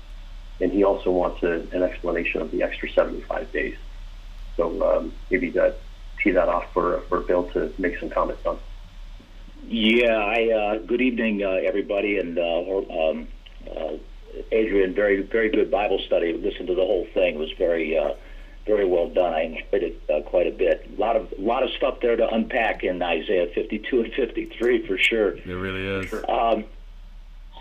And he also wants a, an explanation of the extra 75 days. So um, maybe that tee that off for for Bill to make some comments on. Yeah, I uh, good evening, uh, everybody, and uh, um, uh, Adrian. Very, very good Bible study. Listened to the whole thing. It was very, uh, very well done. I enjoyed it uh, quite a bit. A lot of, lot of stuff there to unpack in Isaiah 52 and 53 for sure. It really is. Um,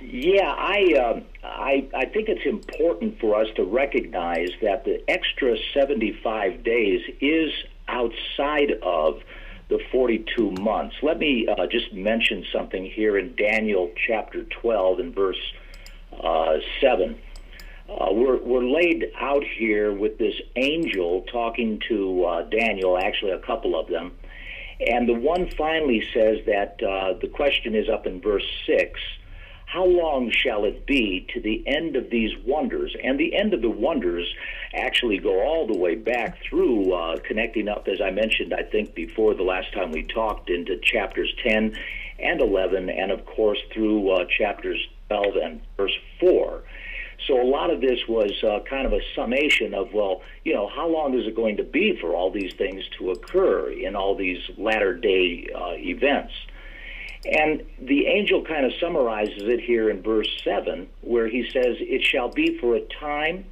yeah, I, um I I think it's important for us to recognize that the extra 75 days is outside of the 42 months. Let me uh, just mention something here in Daniel chapter 12 and verse uh, 7. Uh, we're, we're laid out here with this angel talking to uh, Daniel, actually, a couple of them. And the one finally says that uh, the question is up in verse 6 How long shall it be to the end of these wonders? And the end of the wonders actually go all the way back through, uh, connecting up, as I mentioned, I think before the last time we talked, into chapters 10 and 11, and of course through uh, chapters 12 and verse 4. So a lot of this was uh, kind of a summation of, well, you know, how long is it going to be for all these things to occur in all these latter day uh, events? And the angel kind of summarizes it here in verse 7, where he says, It shall be for a time,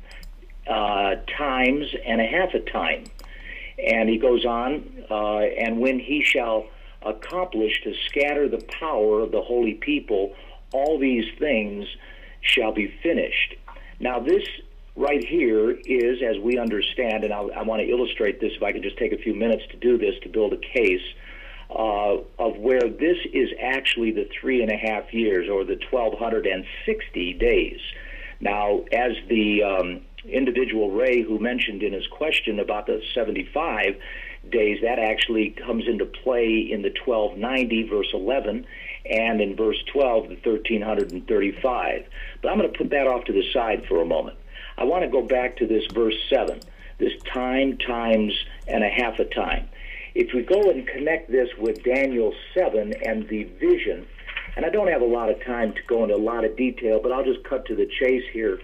uh, times, and a half a time. And he goes on, uh, and when he shall accomplish to scatter the power of the holy people, all these things shall be finished. Now, this right here is, as we understand, and I, I want to illustrate this if I could just take a few minutes to do this to build a case uh, of where this is actually the three and a half years or the 1,260 days. Now, as the um, individual Ray who mentioned in his question about the 75 days, that actually comes into play in the 1290, verse 11, and in verse 12, the 1335. But I'm going to put that off to the side for a moment. I want to go back to this verse 7, this time times and a half a time. If we go and connect this with Daniel 7 and the vision, and I don't have a lot of time to go into a lot of detail, but I'll just cut to the chase here,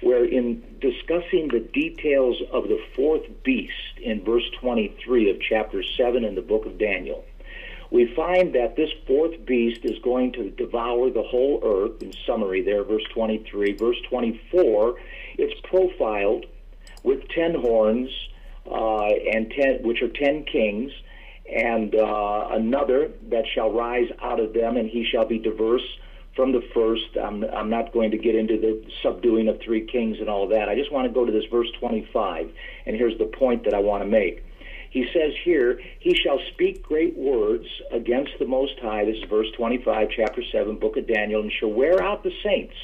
where in discussing the details of the fourth beast in verse 23 of chapter 7 in the book of Daniel, we find that this fourth beast is going to devour the whole earth, in summary there, verse 23. Verse 24, it's profiled with ten horns, uh, and ten, which are ten kings, and uh, another that shall rise out of them, and he shall be diverse from the first. I'm, I'm not going to get into the subduing of three kings and all that. I just want to go to this verse 25, and here's the point that I want to make. He says here, He shall speak great words against the Most High. This is verse 25, chapter 7, book of Daniel, and shall wear out the saints.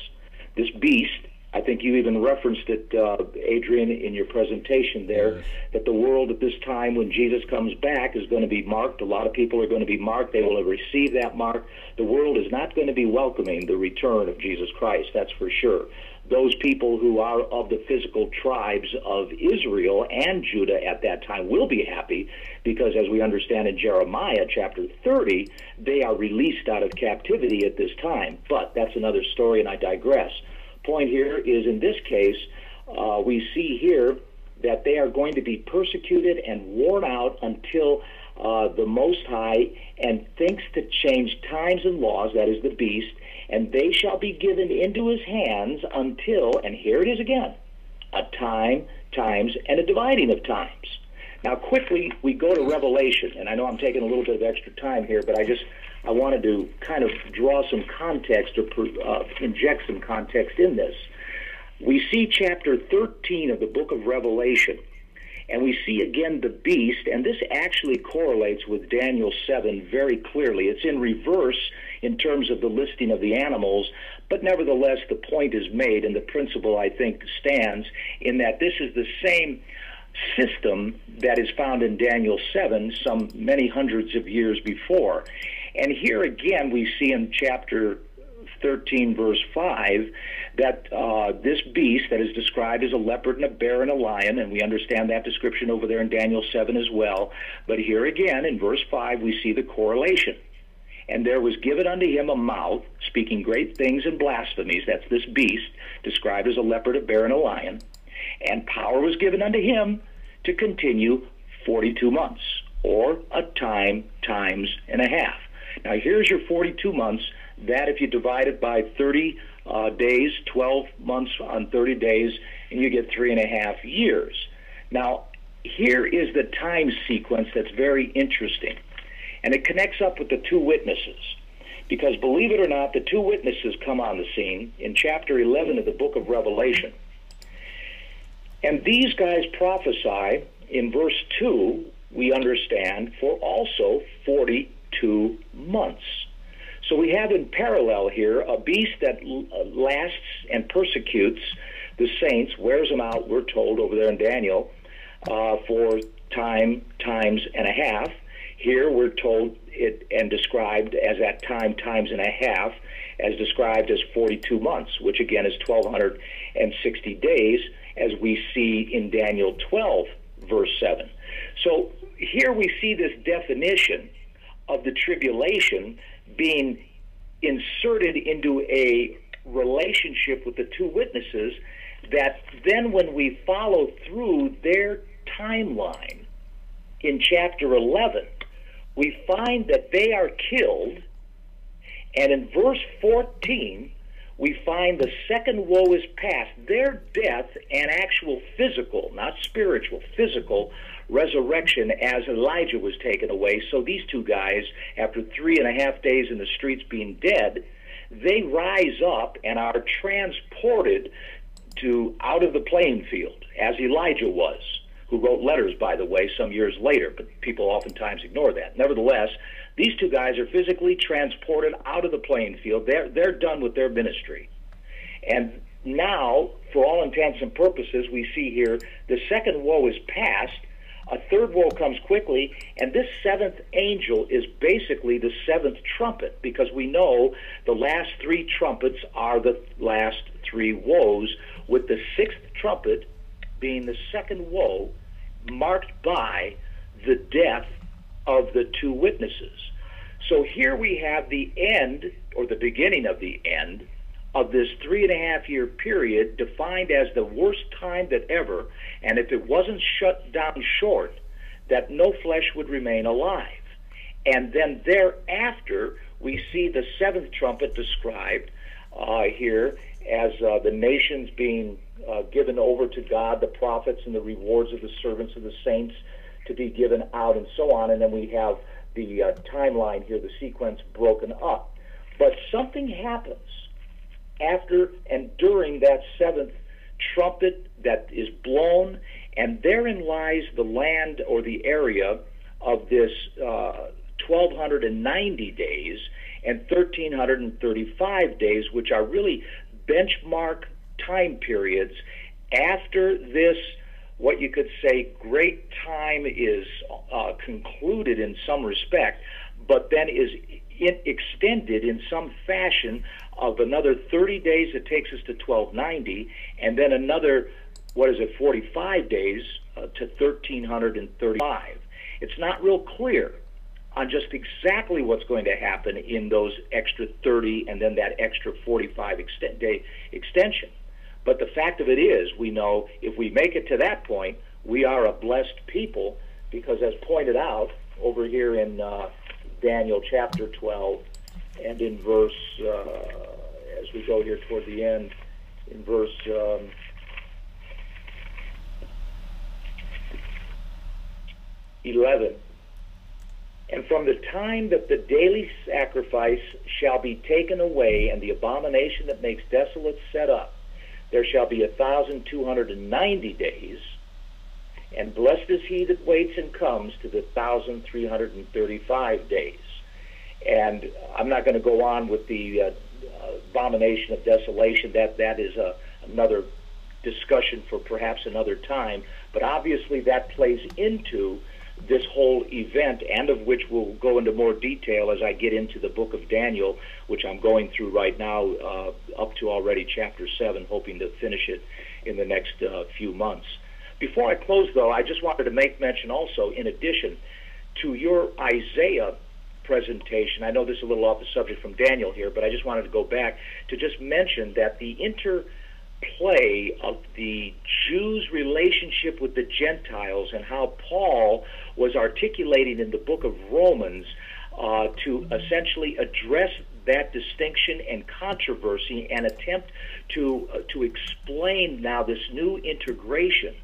This beast, I think you even referenced it, uh, Adrian, in your presentation there, Yes. that the world at this time when Jesus comes back is going to be marked. A lot of people are going to be marked. They will have received that mark. The world is not going to be welcoming the return of Jesus Christ, that's for sure. Those people who are of the physical tribes of Israel and Judah at that time will be happy because, as we understand in Jeremiah chapter 30, they are released out of captivity at this time. But that's another story, and I digress point here is in this case, uh, we see here that they are going to be persecuted and worn out until uh, the Most High and thinks to change times and laws, that is the beast, and they shall be given into his hands until, and here it is again, a time, times, and a dividing of times. Now, quickly, we go to Revelation, and I know I'm taking a little bit of extra time here, but I just I wanted to kind of draw some context or uh, inject some context in this. We see chapter 13 of the book of Revelation, and we see again the beast, and this actually correlates with Daniel 7 very clearly. It's in reverse in terms of the listing of the animals, but nevertheless, the point is made, and the principle, I think, stands in that this is the same system that is found in Daniel 7 some many hundreds of years before. And here again, we see in chapter 13, verse 5, that uh, this beast that is described as a leopard and a bear and a lion, and we understand that description over there in Daniel 7 as well. But here again, in verse 5, we see the correlation. And there was given unto him a mouth, speaking great things and blasphemies. That's this beast, described as a leopard, a bear, and a lion. And power was given unto him to continue 42 months, or a time, times and a half. Now, here's your 42 months. That, if you divide it by 30 uh, days, 12 months on 30 days, and you get three and a half years. Now, here is the time sequence that's very interesting, and it connects up with the two witnesses. Because believe it or not, the two witnesses come on the scene in chapter 11 of the book of Revelation. And these guys prophesy in verse 2, we understand, for also 42 months. So we have in parallel here a beast that uh, lasts and persecutes the saints, wears them out, we're told over there in Daniel, uh, for time, times and a half. Here we're told it and described as that time, times and a half, as described as 42 months, which again is 1,260 days as we see in Daniel 12, verse 7. So here we see this definition of the tribulation being inserted into a relationship with the two witnesses that then when we follow through their timeline in chapter 11, we find that they are killed. And in verse 14, we find the second woe is past. Their death and actual physical, not spiritual, physical resurrection as Elijah was taken away. So these two guys, after three and a half days in the streets being dead, they rise up and are transported to out of the playing field, as Elijah was, who wrote letters, by the way, some years later, but people oftentimes ignore that. Nevertheless, these two guys are physically transported out of the playing field. They're, they're done with their ministry. And now, for all intents and purposes, we see here the second woe is past. A third woe comes quickly, and this seventh angel is basically the seventh trumpet because we know the last three trumpets are the last three woes, with the sixth trumpet being the second woe, marked by the death of the two witnesses. So here we have the end, or the beginning of the end, of this three and a half year period defined as the worst time that ever, and if it wasn't shut down short, that no flesh would remain alive. And then thereafter, we see the seventh trumpet described uh, here as uh, the nations being uh, given over to God, the prophets, and the rewards of the servants of the saints to be given out, and so on. And then we have the uh, timeline here, the sequence broken up. But something happens after and during that seventh trumpet that is blown, and therein lies the land or the area of this uh, 1290 days and 1335 days, which are really benchmark time periods after this what you could say great time is uh, concluded in some respect, but then is in, extended in some fashion of another 30 days that takes us to 1290, and then another, what is it, 45 days uh, to 1335. It's not real clear on just exactly what's going to happen in those extra 30 and then that extra 45 extent, day extension. But the fact of it is, we know if we make it to that point, we are a blessed people because, as pointed out over here in uh, Daniel chapter 12 and in verse, uh, as we go here toward the end, in verse. Um, Eleven. And from the time that the daily sacrifice shall be taken away, and the abomination that makes desolate set up, there shall be a thousand two hundred and ninety days. And blessed is he that waits and comes to the thousand three hundred and thirty-five days. And I'm not going to go on with the uh, abomination of desolation. That that is a, another discussion for perhaps another time. But obviously, that plays into this whole event, and of which we'll go into more detail as I get into the book of Daniel, which I'm going through right now, uh, up to already chapter 7, hoping to finish it in the next uh, few months. Before I close, though, I just wanted to make mention also, in addition to your Isaiah presentation, I know this is a little off the subject from Daniel here, but I just wanted to go back to just mention that the interplay of the Jews' relationship with the Gentiles and how Paul was articulating in the book of Romans uh, to essentially address that distinction and controversy and attempt to uh, to explain now this new integration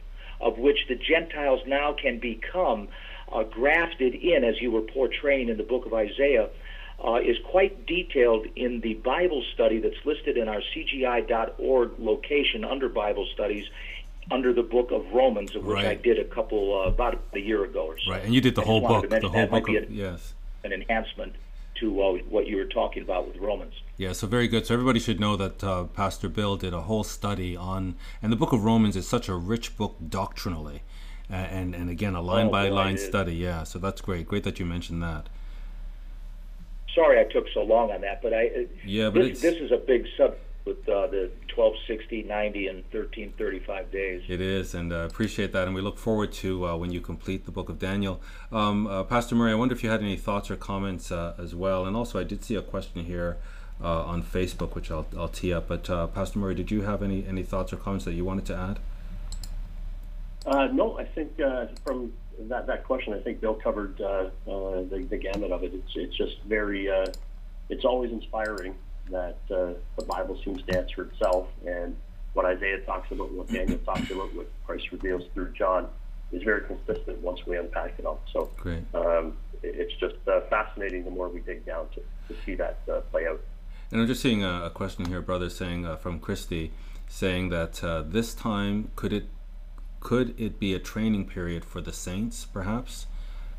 of which the Gentiles now can become uh, grafted in, as you were portraying in the book of Isaiah uh, is quite detailed in the Bible study that's listed in our CGI.org location under Bible studies under the book of Romans, of which Right. I did a couple uh, about a year ago or so. Right, and you did the I whole book. The whole book. Of, yes. An enhancement to uh, what you were talking about with Romans. Yeah, so very good. So everybody should know that uh, Pastor Bill did a whole study on, and the Book of Romans is such a rich book doctrinally, uh, and and again a line Oh, by boy, line study. Yeah, so that's great. Great that you mentioned that. Sorry I took so long on that, but I uh, Yeah, but this, this is a big subject with uh, the 1260, 90, and 1335 days. it is, and uh, appreciate that, and we look forward to uh, when you complete the Book of Daniel. Um, uh, Pastor Murray, I wonder if you had any thoughts or comments uh, as well, and also I did see a question here. Uh, on Facebook, which I'll, I'll tee up. But uh, Pastor Murray, did you have any, any thoughts or comments that you wanted to add? Uh, no, I think uh, from that, that question, I think Bill covered uh, uh, the, the gamut of it. It's, it's just very, uh, it's always inspiring that uh, the Bible seems to answer itself. And what Isaiah talks about, what Daniel talks about, what Christ reveals through John is very consistent once we unpack it all. So um, it's just uh, fascinating the more we dig down to, to see that uh, play out. And I'm just seeing a, a question here, brother, saying uh, from Christy, saying that uh, this time could it could it be a training period for the saints, perhaps?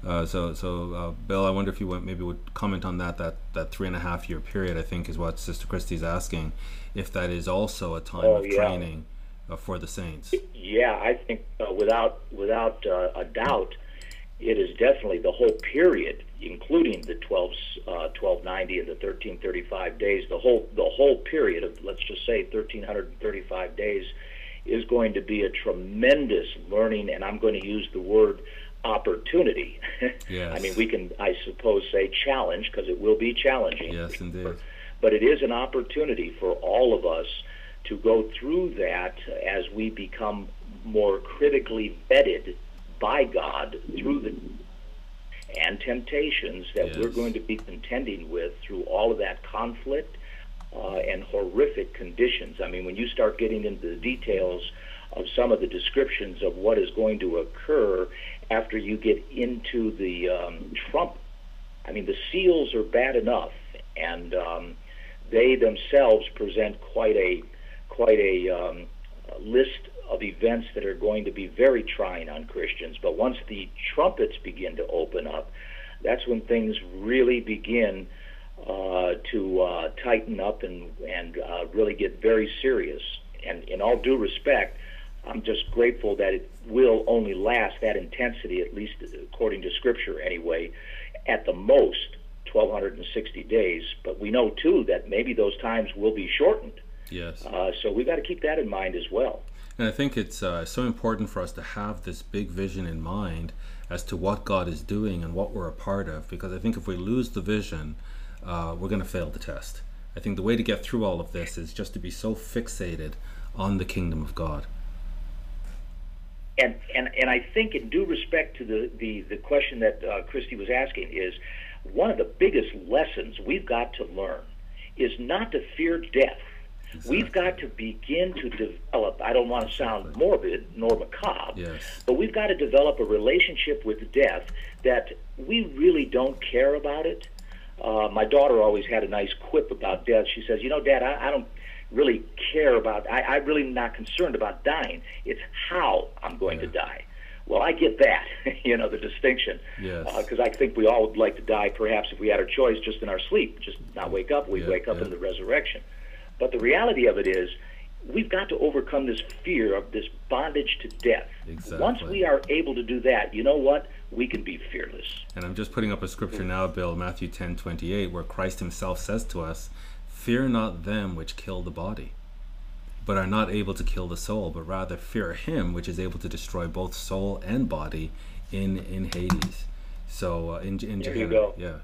Uh, so, so uh, Bill, I wonder if you would, maybe would comment on that. That that three and a half year period, I think, is what Sister Christie's asking, if that is also a time Oh, of yeah. training uh, for the saints. Yeah, I think uh, without without uh, a doubt, it is definitely the whole period, including the 12, uh, 1290 and the 1335 days. The whole the whole period of let's just say 1335 days is going to be a tremendous learning, and I'm going to use the word opportunity. Yes. I mean, we can, I suppose, say challenge because it will be challenging Yes, indeed. but it is an opportunity for all of us to go through that as we become more critically vetted by God through the and temptations that we're going to be contending with through all of that conflict uh, and horrific conditions. I mean, when you start getting into the details of some of the descriptions of what is going to occur after you get into the um, Trump I mean, the seals are bad enough, and um, they themselves present quite a quite a um, list of events that are going to be very trying on Christians. But once the trumpets begin to open up, that's when things really begin uh, to uh, tighten up and and uh, really get very serious. And in all due respect, I'm just grateful that it will only last that intensity, at least according to Scripture anyway, at the most 1,260 days. But we know too that maybe those times will be shortened. Yes. Uh, so we've got to keep that in mind as well. And I think it's uh, so important for us to have this big vision in mind as to what God is doing and what we're a part of. Because I think if we lose the vision, uh, we're going to fail the test. I think the way to get through all of this is just to be so fixated on the kingdom of God. And, and, and I think, in due respect to the, the, the question that uh, Christy was asking, is one of the biggest lessons we've got to learn is not to fear death. Exactly. We've got to begin to develop, I don't want to sound morbid nor macabre, yes. but we've got to develop a relationship with death that we really don't care about it. Uh, my daughter always had a nice quip about death. She says, You know, Dad, I, I don't really care about, I, I'm really not concerned about dying. It's how I'm going yeah. to die. Well, I get that, you know, the distinction. Because uh, I think we all would like to die, perhaps if we had our choice, just in our sleep, just not wake up. We yeah, wake up yeah. in the resurrection. But the reality of it is, we've got to overcome this fear of this bondage to death. Exactly. Once we are able to do that, you know what? We can be fearless. And I'm just putting up a scripture now, Bill, Matthew 10 28, where Christ himself says to us, Fear not them which kill the body, but are not able to kill the soul, but rather fear him which is able to destroy both soul and body in, in Hades. So, uh, in, in there. Yeah.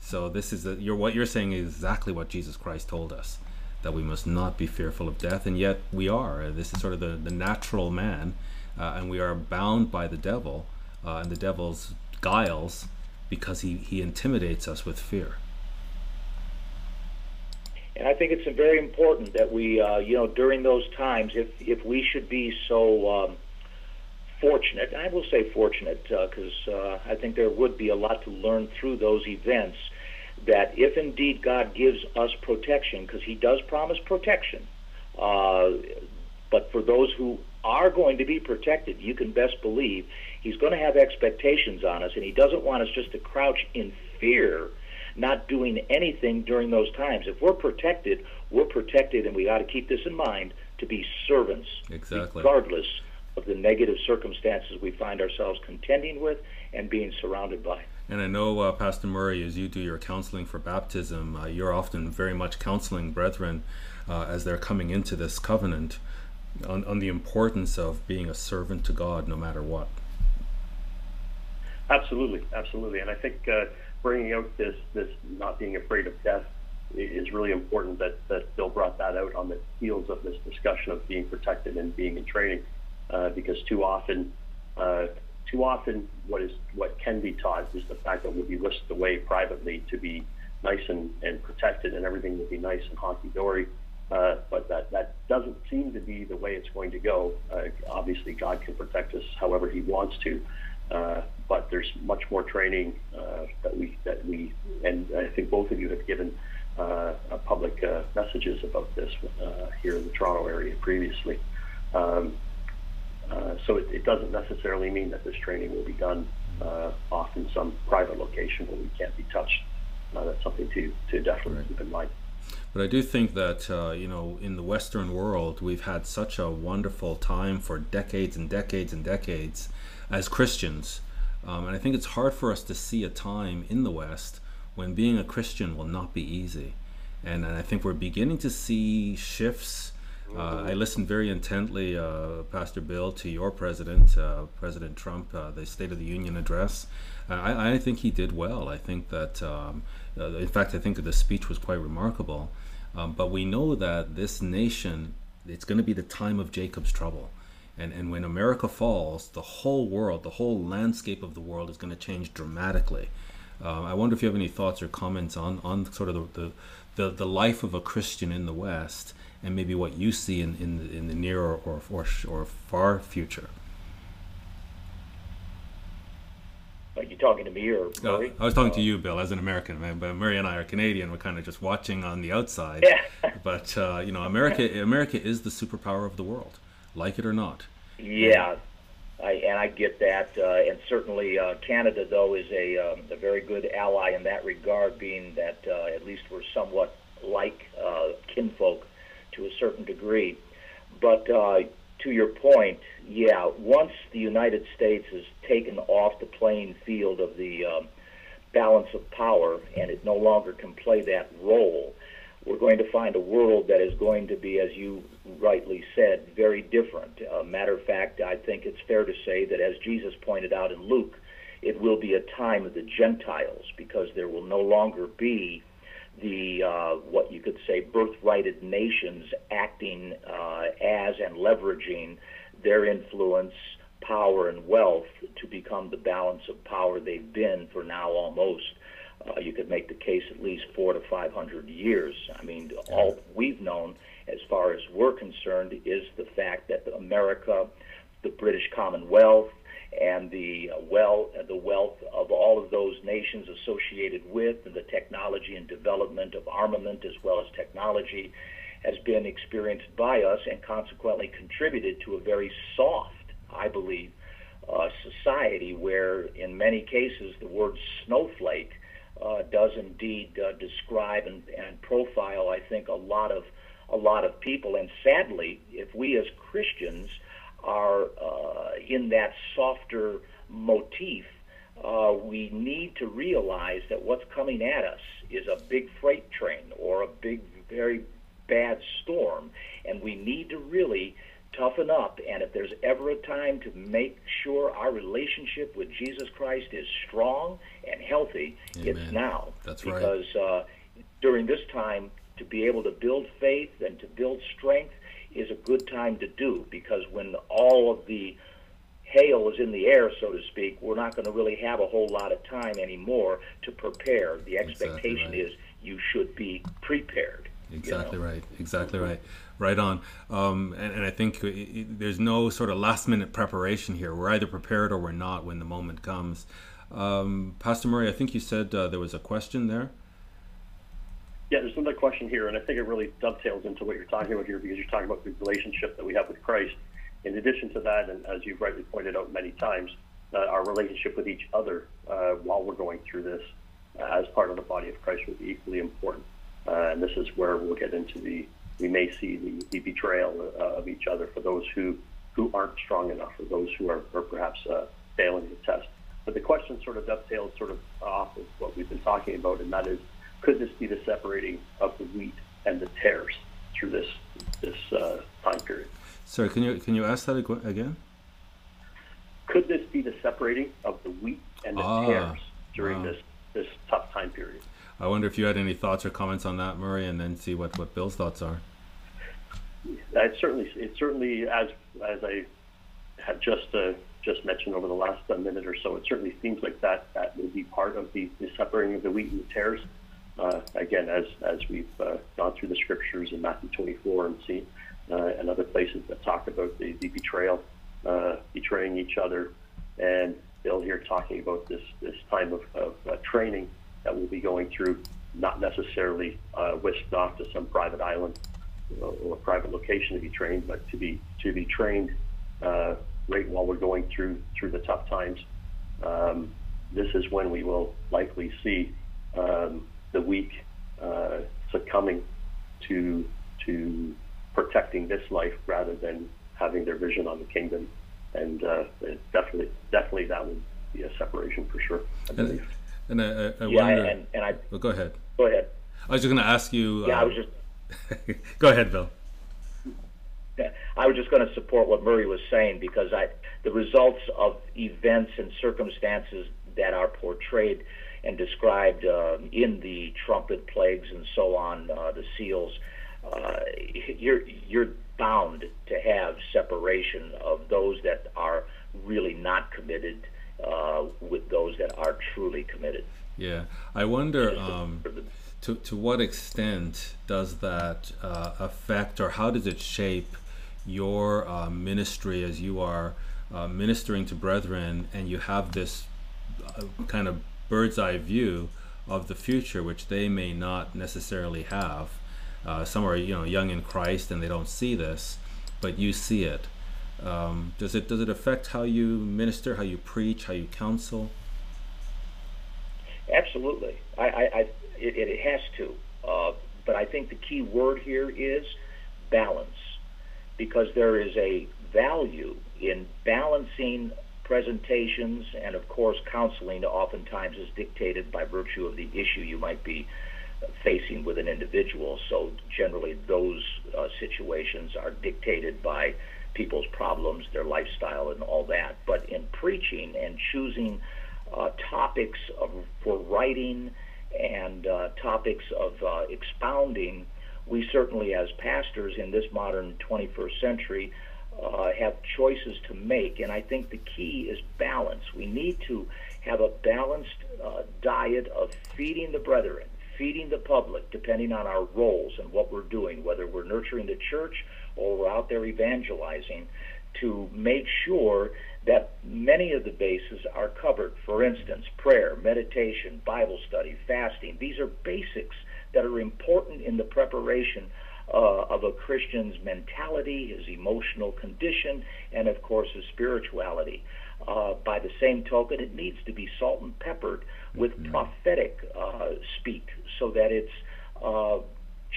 So this is you're, what you're saying is exactly what Jesus Christ told us that we must not be fearful of death, and yet we are. This is sort of the, the natural man, uh, and we are bound by the devil uh, and the devil's guiles because he, he intimidates us with fear. And I think it's very important that we, uh, you know, during those times, if if we should be so um, fortunate, I will say fortunate because uh, uh, I think there would be a lot to learn through those events that if indeed God gives us protection, because He does promise protection, uh, but for those who are going to be protected, you can best believe He's going to have expectations on us, and He doesn't want us just to crouch in fear, not doing anything during those times. If we're protected, we're protected, and we got to keep this in mind to be servants, exactly. regardless of the negative circumstances we find ourselves contending with and being surrounded by. And I know, uh, Pastor Murray, as you do your counseling for baptism, uh, you're often very much counseling brethren uh, as they're coming into this covenant on, on the importance of being a servant to God no matter what. Absolutely, absolutely. And I think uh, bringing out this, this not being afraid of death is really important that, that Bill brought that out on the heels of this discussion of being protected and being in training. Uh, because too often uh, too often what is what can be taught is the fact that we'll be whisked away privately to be nice and, and protected and everything will be nice and honky-dory. Uh, but that, that doesn't seem to be the way it's going to go. Uh, obviously, God can protect us however He wants to, uh, but there's much more training uh, that we that we and I think both of you have given uh, public uh, messages about this here in the Toronto area previously. Um, uh, so it, it, doesn't necessarily mean that this training will be done uh, off in some private location where we can't be touched. Uh, that's something to, to definitely right. keep in mind. But I do think that, uh, you know, in the Western world, we've had such a wonderful time for decades and decades and decades as Christians. Um, and I think it's hard for us to see a time in the West when being a Christian will not be easy. And, and I think we're beginning to see shifts uh, I listened very intently, uh, Pastor Bill, to your president, uh, President Trump, uh, the State of the Union address. Uh, I, I, think he did well. I think that, um, uh, in fact, I think that the speech was quite remarkable. Um, but we know that this nation, it's going to be the time of Jacob's trouble. And, and when America falls, the whole world, the whole landscape of the world is going to change dramatically. I wonder if you have any thoughts or comments on, on sort of the, the, the, the life of a Christian in the West and maybe what you see in, in, the, in the near or, or, or, or far future? Are you talking to me or Murray? I was talking uh, to you, Bill, as an American. Man, but Murray and I are Canadian. We're kind of just watching on the outside. Yeah. but uh, you know, America, America is the superpower of the world, like it or not. Yeah, I, and I get that. Uh, and certainly, uh, Canada, though, is a, um, a very good ally in that regard, being that uh, at least we're somewhat like uh, kinfolk to a certain degree. But uh, to your point, yeah, once the United States is taken off the playing field of the um, balance of power and it no longer can play that role, we're going to find a world that is going to be, as you rightly said, very different. Uh, matter of fact, I think it's fair to say that, as Jesus pointed out in Luke, it will be a time of the Gentiles because there will no longer be the uh, what you could say birthrighted nations acting uh, as and leveraging their influence, power and wealth to become the balance of power they've been for now almost. Uh, you could make the case at least four to five hundred years. I mean, all we've known, as far as we're concerned, is the fact that America, the British Commonwealth, and the uh, well, the wealth of all of those nations associated with, and the technology and development of armament as well as technology, has been experienced by us and consequently contributed to a very soft, I believe, uh, society where, in many cases, the word snowflake uh, does indeed uh, describe and, and profile, I think, a lot of a lot of people. And sadly, if we as Christians are uh, in that softer motif, uh, we need to realize that what's coming at us is a big freight train or a big, very bad storm, and we need to really toughen up. And if there's ever a time to make sure our relationship with Jesus Christ is strong and healthy, Amen. it's now. That's right. because uh, during this time, to be able to build faith and to build strength is a good time to do because when all of the hail is in the air, so to speak, we're not going to really have a whole lot of time anymore to prepare. The expectation right. is you should be prepared. you Exactly know? right. Exactly right. Right on. Um, and, and I think i i there's no sort of last minute preparation here. We're either prepared or we're not when the moment comes. Um, Pastor Murray, I think you said uh, there was a question there. Yeah, there's another question here, and I think it really dovetails into what you're talking about here because you're talking about the relationship that we have with Christ. In addition to that, and as you've rightly pointed out many times, uh, our relationship with each other uh, while we're going through this uh, as part of the body of Christ will be equally important. Uh, and this is where we'll get into the, we may see the, the betrayal uh, of each other for those who, who aren't strong enough or those who are, are perhaps uh, failing the test. But the question sort of dovetails sort of off of what we've been talking about, and that is, could this be the separating of the wheat and the tares through this this uh, time period? Sorry, can you can you ask that again? Could this be the separating of the wheat and the Ah, tares during wow. this this tough time period? I wonder if you had any thoughts or comments on that, Murray, and then see what, what Bill's thoughts are. It certainly it certainly as as I had just uh, just mentioned over the last uh, minute or so, it certainly seems like that that will be part of the, the separating of the wheat and the tares. Uh, again, as as we've uh, gone through the scriptures in Matthew 24 and seen uh, and other places that talk about the, the betrayal, uh, betraying each other, and Bill here talking about this this time of, of uh, training that we'll be going through, not necessarily whisked off to some private island or a private location to be trained, but to be to be trained right while we're going through through the tough times. Um, this is when we will likely see um, the weak uh, succumbing to to protecting this life rather than having their vision on the kingdom. And uh, definitely, definitely, that would be a separation for sure. I And, believe. and I, I, I Yeah, wonder. and, and I well, go ahead. go ahead. I was just going to ask you. Yeah, I uh, was just go ahead, Bill. Yeah, I was just going to support what Murray was saying because I, the results of events and circumstances that are portrayed and described uh, in the trumpet plagues and so on, uh, the seals, uh, you're you're bound to have separation of those that are really not committed uh, with those that are truly committed. Yeah, I wonder um, to to what extent does that uh, affect, or how does it shape your uh, ministry as you are uh, ministering to brethren, and you have this kind of bird's eye view of the future, which they may not necessarily have. Uh, some are, you know, young in Christ, and they don't see this, but you see it. Um, does it does it affect how you minister, how you preach, how you counsel? Absolutely, I, I, I it, it has to. Uh, but I think the key word here is balance, because there is a value in balancing presentations, and of course, counseling oftentimes is dictated by virtue of the issue you might be facing with an individual. So generally, those uh, situations are dictated by people's problems, their lifestyle, and all that. But in preaching and choosing uh, topics of, for writing and uh, topics of uh, expounding, we certainly, as pastors in this modern 21st century, uh, have choices to make, and I think the key is balance. We need to have a balanced uh, diet of feeding the brethren, feeding the public, depending on our roles and what we're doing, whether we're nurturing the church or we're out there evangelizing, to make sure that many of the bases are covered. For instance, prayer, meditation, Bible study, fasting. These are basics that are important in the preparation uh, of a Christian's mentality, his emotional condition, and of course his spirituality. Uh, by the same token, it needs to be salt and peppered with mm-hmm. prophetic uh, speak so that it's uh,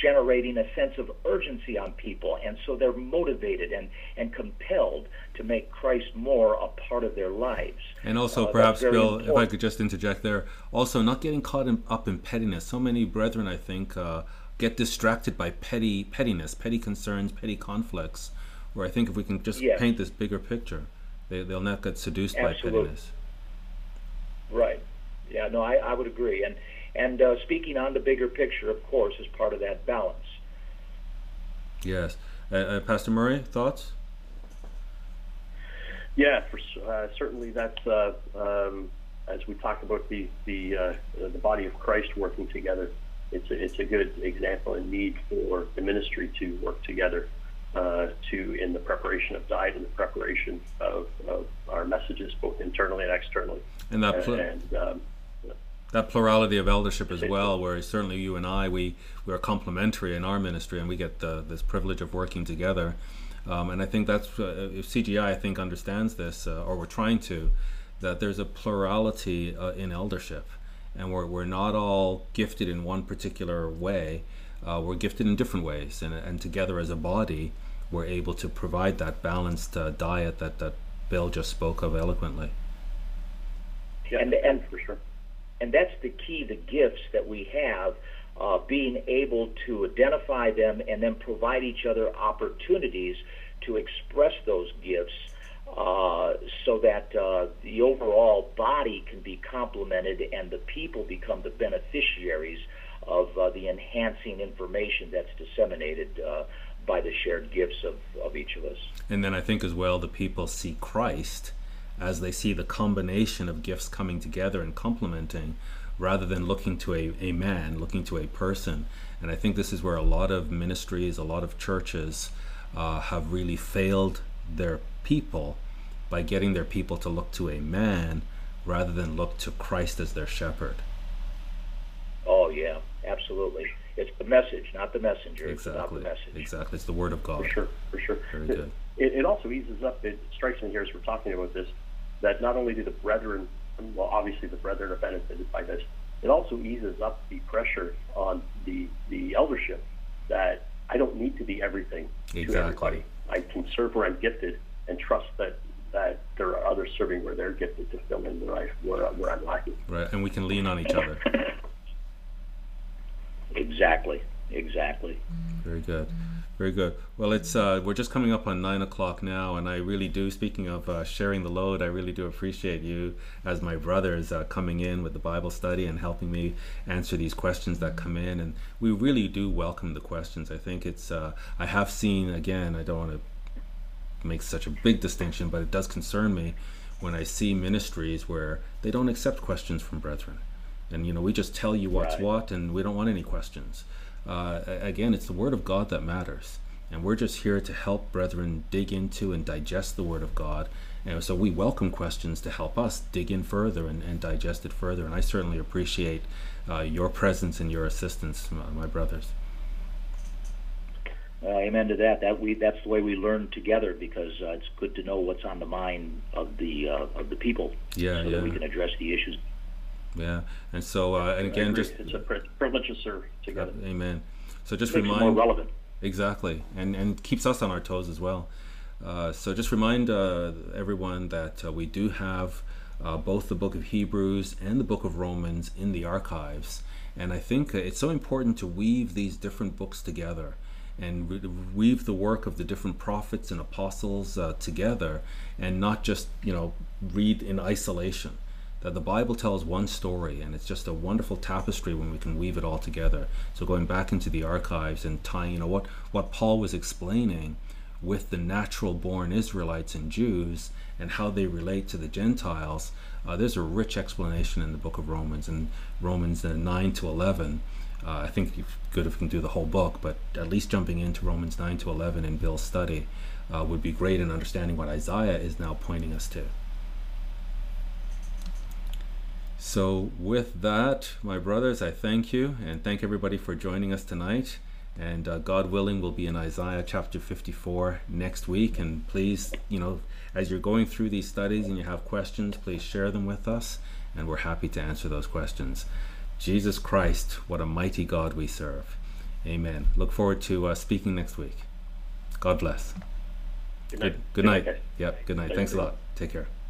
generating a sense of urgency on people, and so they're motivated and, and compelled to make Christ more a part of their lives. And also, uh, perhaps, Bill, important. if I could just interject there, also not getting caught in, up in pettiness. So many brethren, I think, uh, get distracted by petty pettiness, petty concerns, petty conflicts. Where I think if we can just yes. paint this bigger picture, they, they'll not get seduced Absolutely. by pettiness. Right. Yeah. No, I, I would agree. And and uh, speaking on the bigger picture, of course, is part of that balance. Yes. Uh, uh, Pastor Murray, thoughts? Yeah, for, uh, certainly that's, uh, um, as we talk about the, the, uh, the body of Christ working together, it's a, it's a good example and need for the ministry to work together to in the preparation of diet and the preparation of, of our messages, both internally and externally. And that pl- and, um, that plurality of eldership as well, where certainly you and I, we, we are complementary in our ministry and we get the, this privilege of working together. Um, and I think that's, uh, if CGI, I think, understands this, uh, or we're trying to, that there's a plurality uh, in eldership. And we're, we're not all gifted in one particular way, uh, we're gifted in different ways. And, and together as a body, we're able to provide that balanced uh, diet that, that Bill just spoke of eloquently. Yeah, and, and for sure and that's the key the gifts that we have uh, being able to identify them and then provide each other opportunities to express those gifts uh, so that uh, the overall body can be complemented and the people become the beneficiaries of uh, the enhancing information that's disseminated uh, by the shared gifts of, of each of us. And then I think as well the people see Christ as they see the combination of gifts coming together and complementing rather than looking to a, a man, looking to a person. And I think this is where a lot of ministries, a lot of churches uh, have really failed their people by getting their people to look to a man rather than look to Christ as their shepherd. Oh, yeah, absolutely. It's the message, not the messenger. Exactly. It's the exactly. It's the word of God. For sure. For sure. Very good. It, it also eases up. It strikes me here as we're talking about this that not only do the brethren, well, obviously the brethren are benefited by this, it also eases up the pressure on the the eldership that I don't need to be everything exactly. to everybody. I can serve where I'm gifted and trust that that there are others serving where they're gifted to fill in where, I, where, where I'm lacking. Right, and we can lean on each other. exactly, exactly. Very good. Very good. Well, it's uh, we're just coming up on nine o'clock now, and I really do. Speaking of uh, sharing the load, I really do appreciate you as my brothers uh, coming in with the Bible study and helping me answer these questions that come in. And we really do welcome the questions. I think it's. Uh, I have seen again. I don't want to make such a big distinction, but it does concern me when I see ministries where they don't accept questions from brethren, and you know we just tell you what's right. what, and we don't want any questions uh, again, it's the Word of God that matters. And we're just here to help brethren dig into and digest the Word of God. And so we welcome questions to help us dig in further and, and digest it further. And I certainly appreciate uh, your presence and your assistance, my, my brothers. Uh, amen to that. That we that's the way we learn together because uh, it's good to know what's on the mind of the uh, of the people, yeah, so yeah. that we can address the issues yeah, and so uh, and again, just it's a privilege to serve together. Amen. So just Makes remind more relevant exactly, and and keeps us on our toes as well. Uh, so just remind uh, everyone that uh, we do have uh, both the book of Hebrews and the book of Romans in the archives, and I think it's so important to weave these different books together and weave the work of the different prophets and apostles together, and not just you know read in isolation that the Bible tells one story, and it's just a wonderful tapestry when we can weave it all together. So going back into the archives and tying, you know, what what Paul was explaining with the natural born Israelites and Jews and how they relate to the Gentiles, uh, there's a rich explanation in the book of Romans and Romans uh, 9 to 11. Uh, I think it's good if we can do the whole book, but at least jumping into Romans 9 to 11 in Bill's study uh, would be great in understanding what Isaiah is now pointing us to. So, with that, my brothers, I thank you and thank everybody for joining us tonight. And uh, God willing, we'll be in Isaiah chapter 54 next week. And please, you know, as you're going through these studies and you have questions, please share them with us, and we're happy to answer those questions. Jesus Christ, what a mighty God we serve. Amen. Look forward to uh, speaking next week. God bless. Good night. Good, good night. Yep, good night. Thanks a lot. Take care.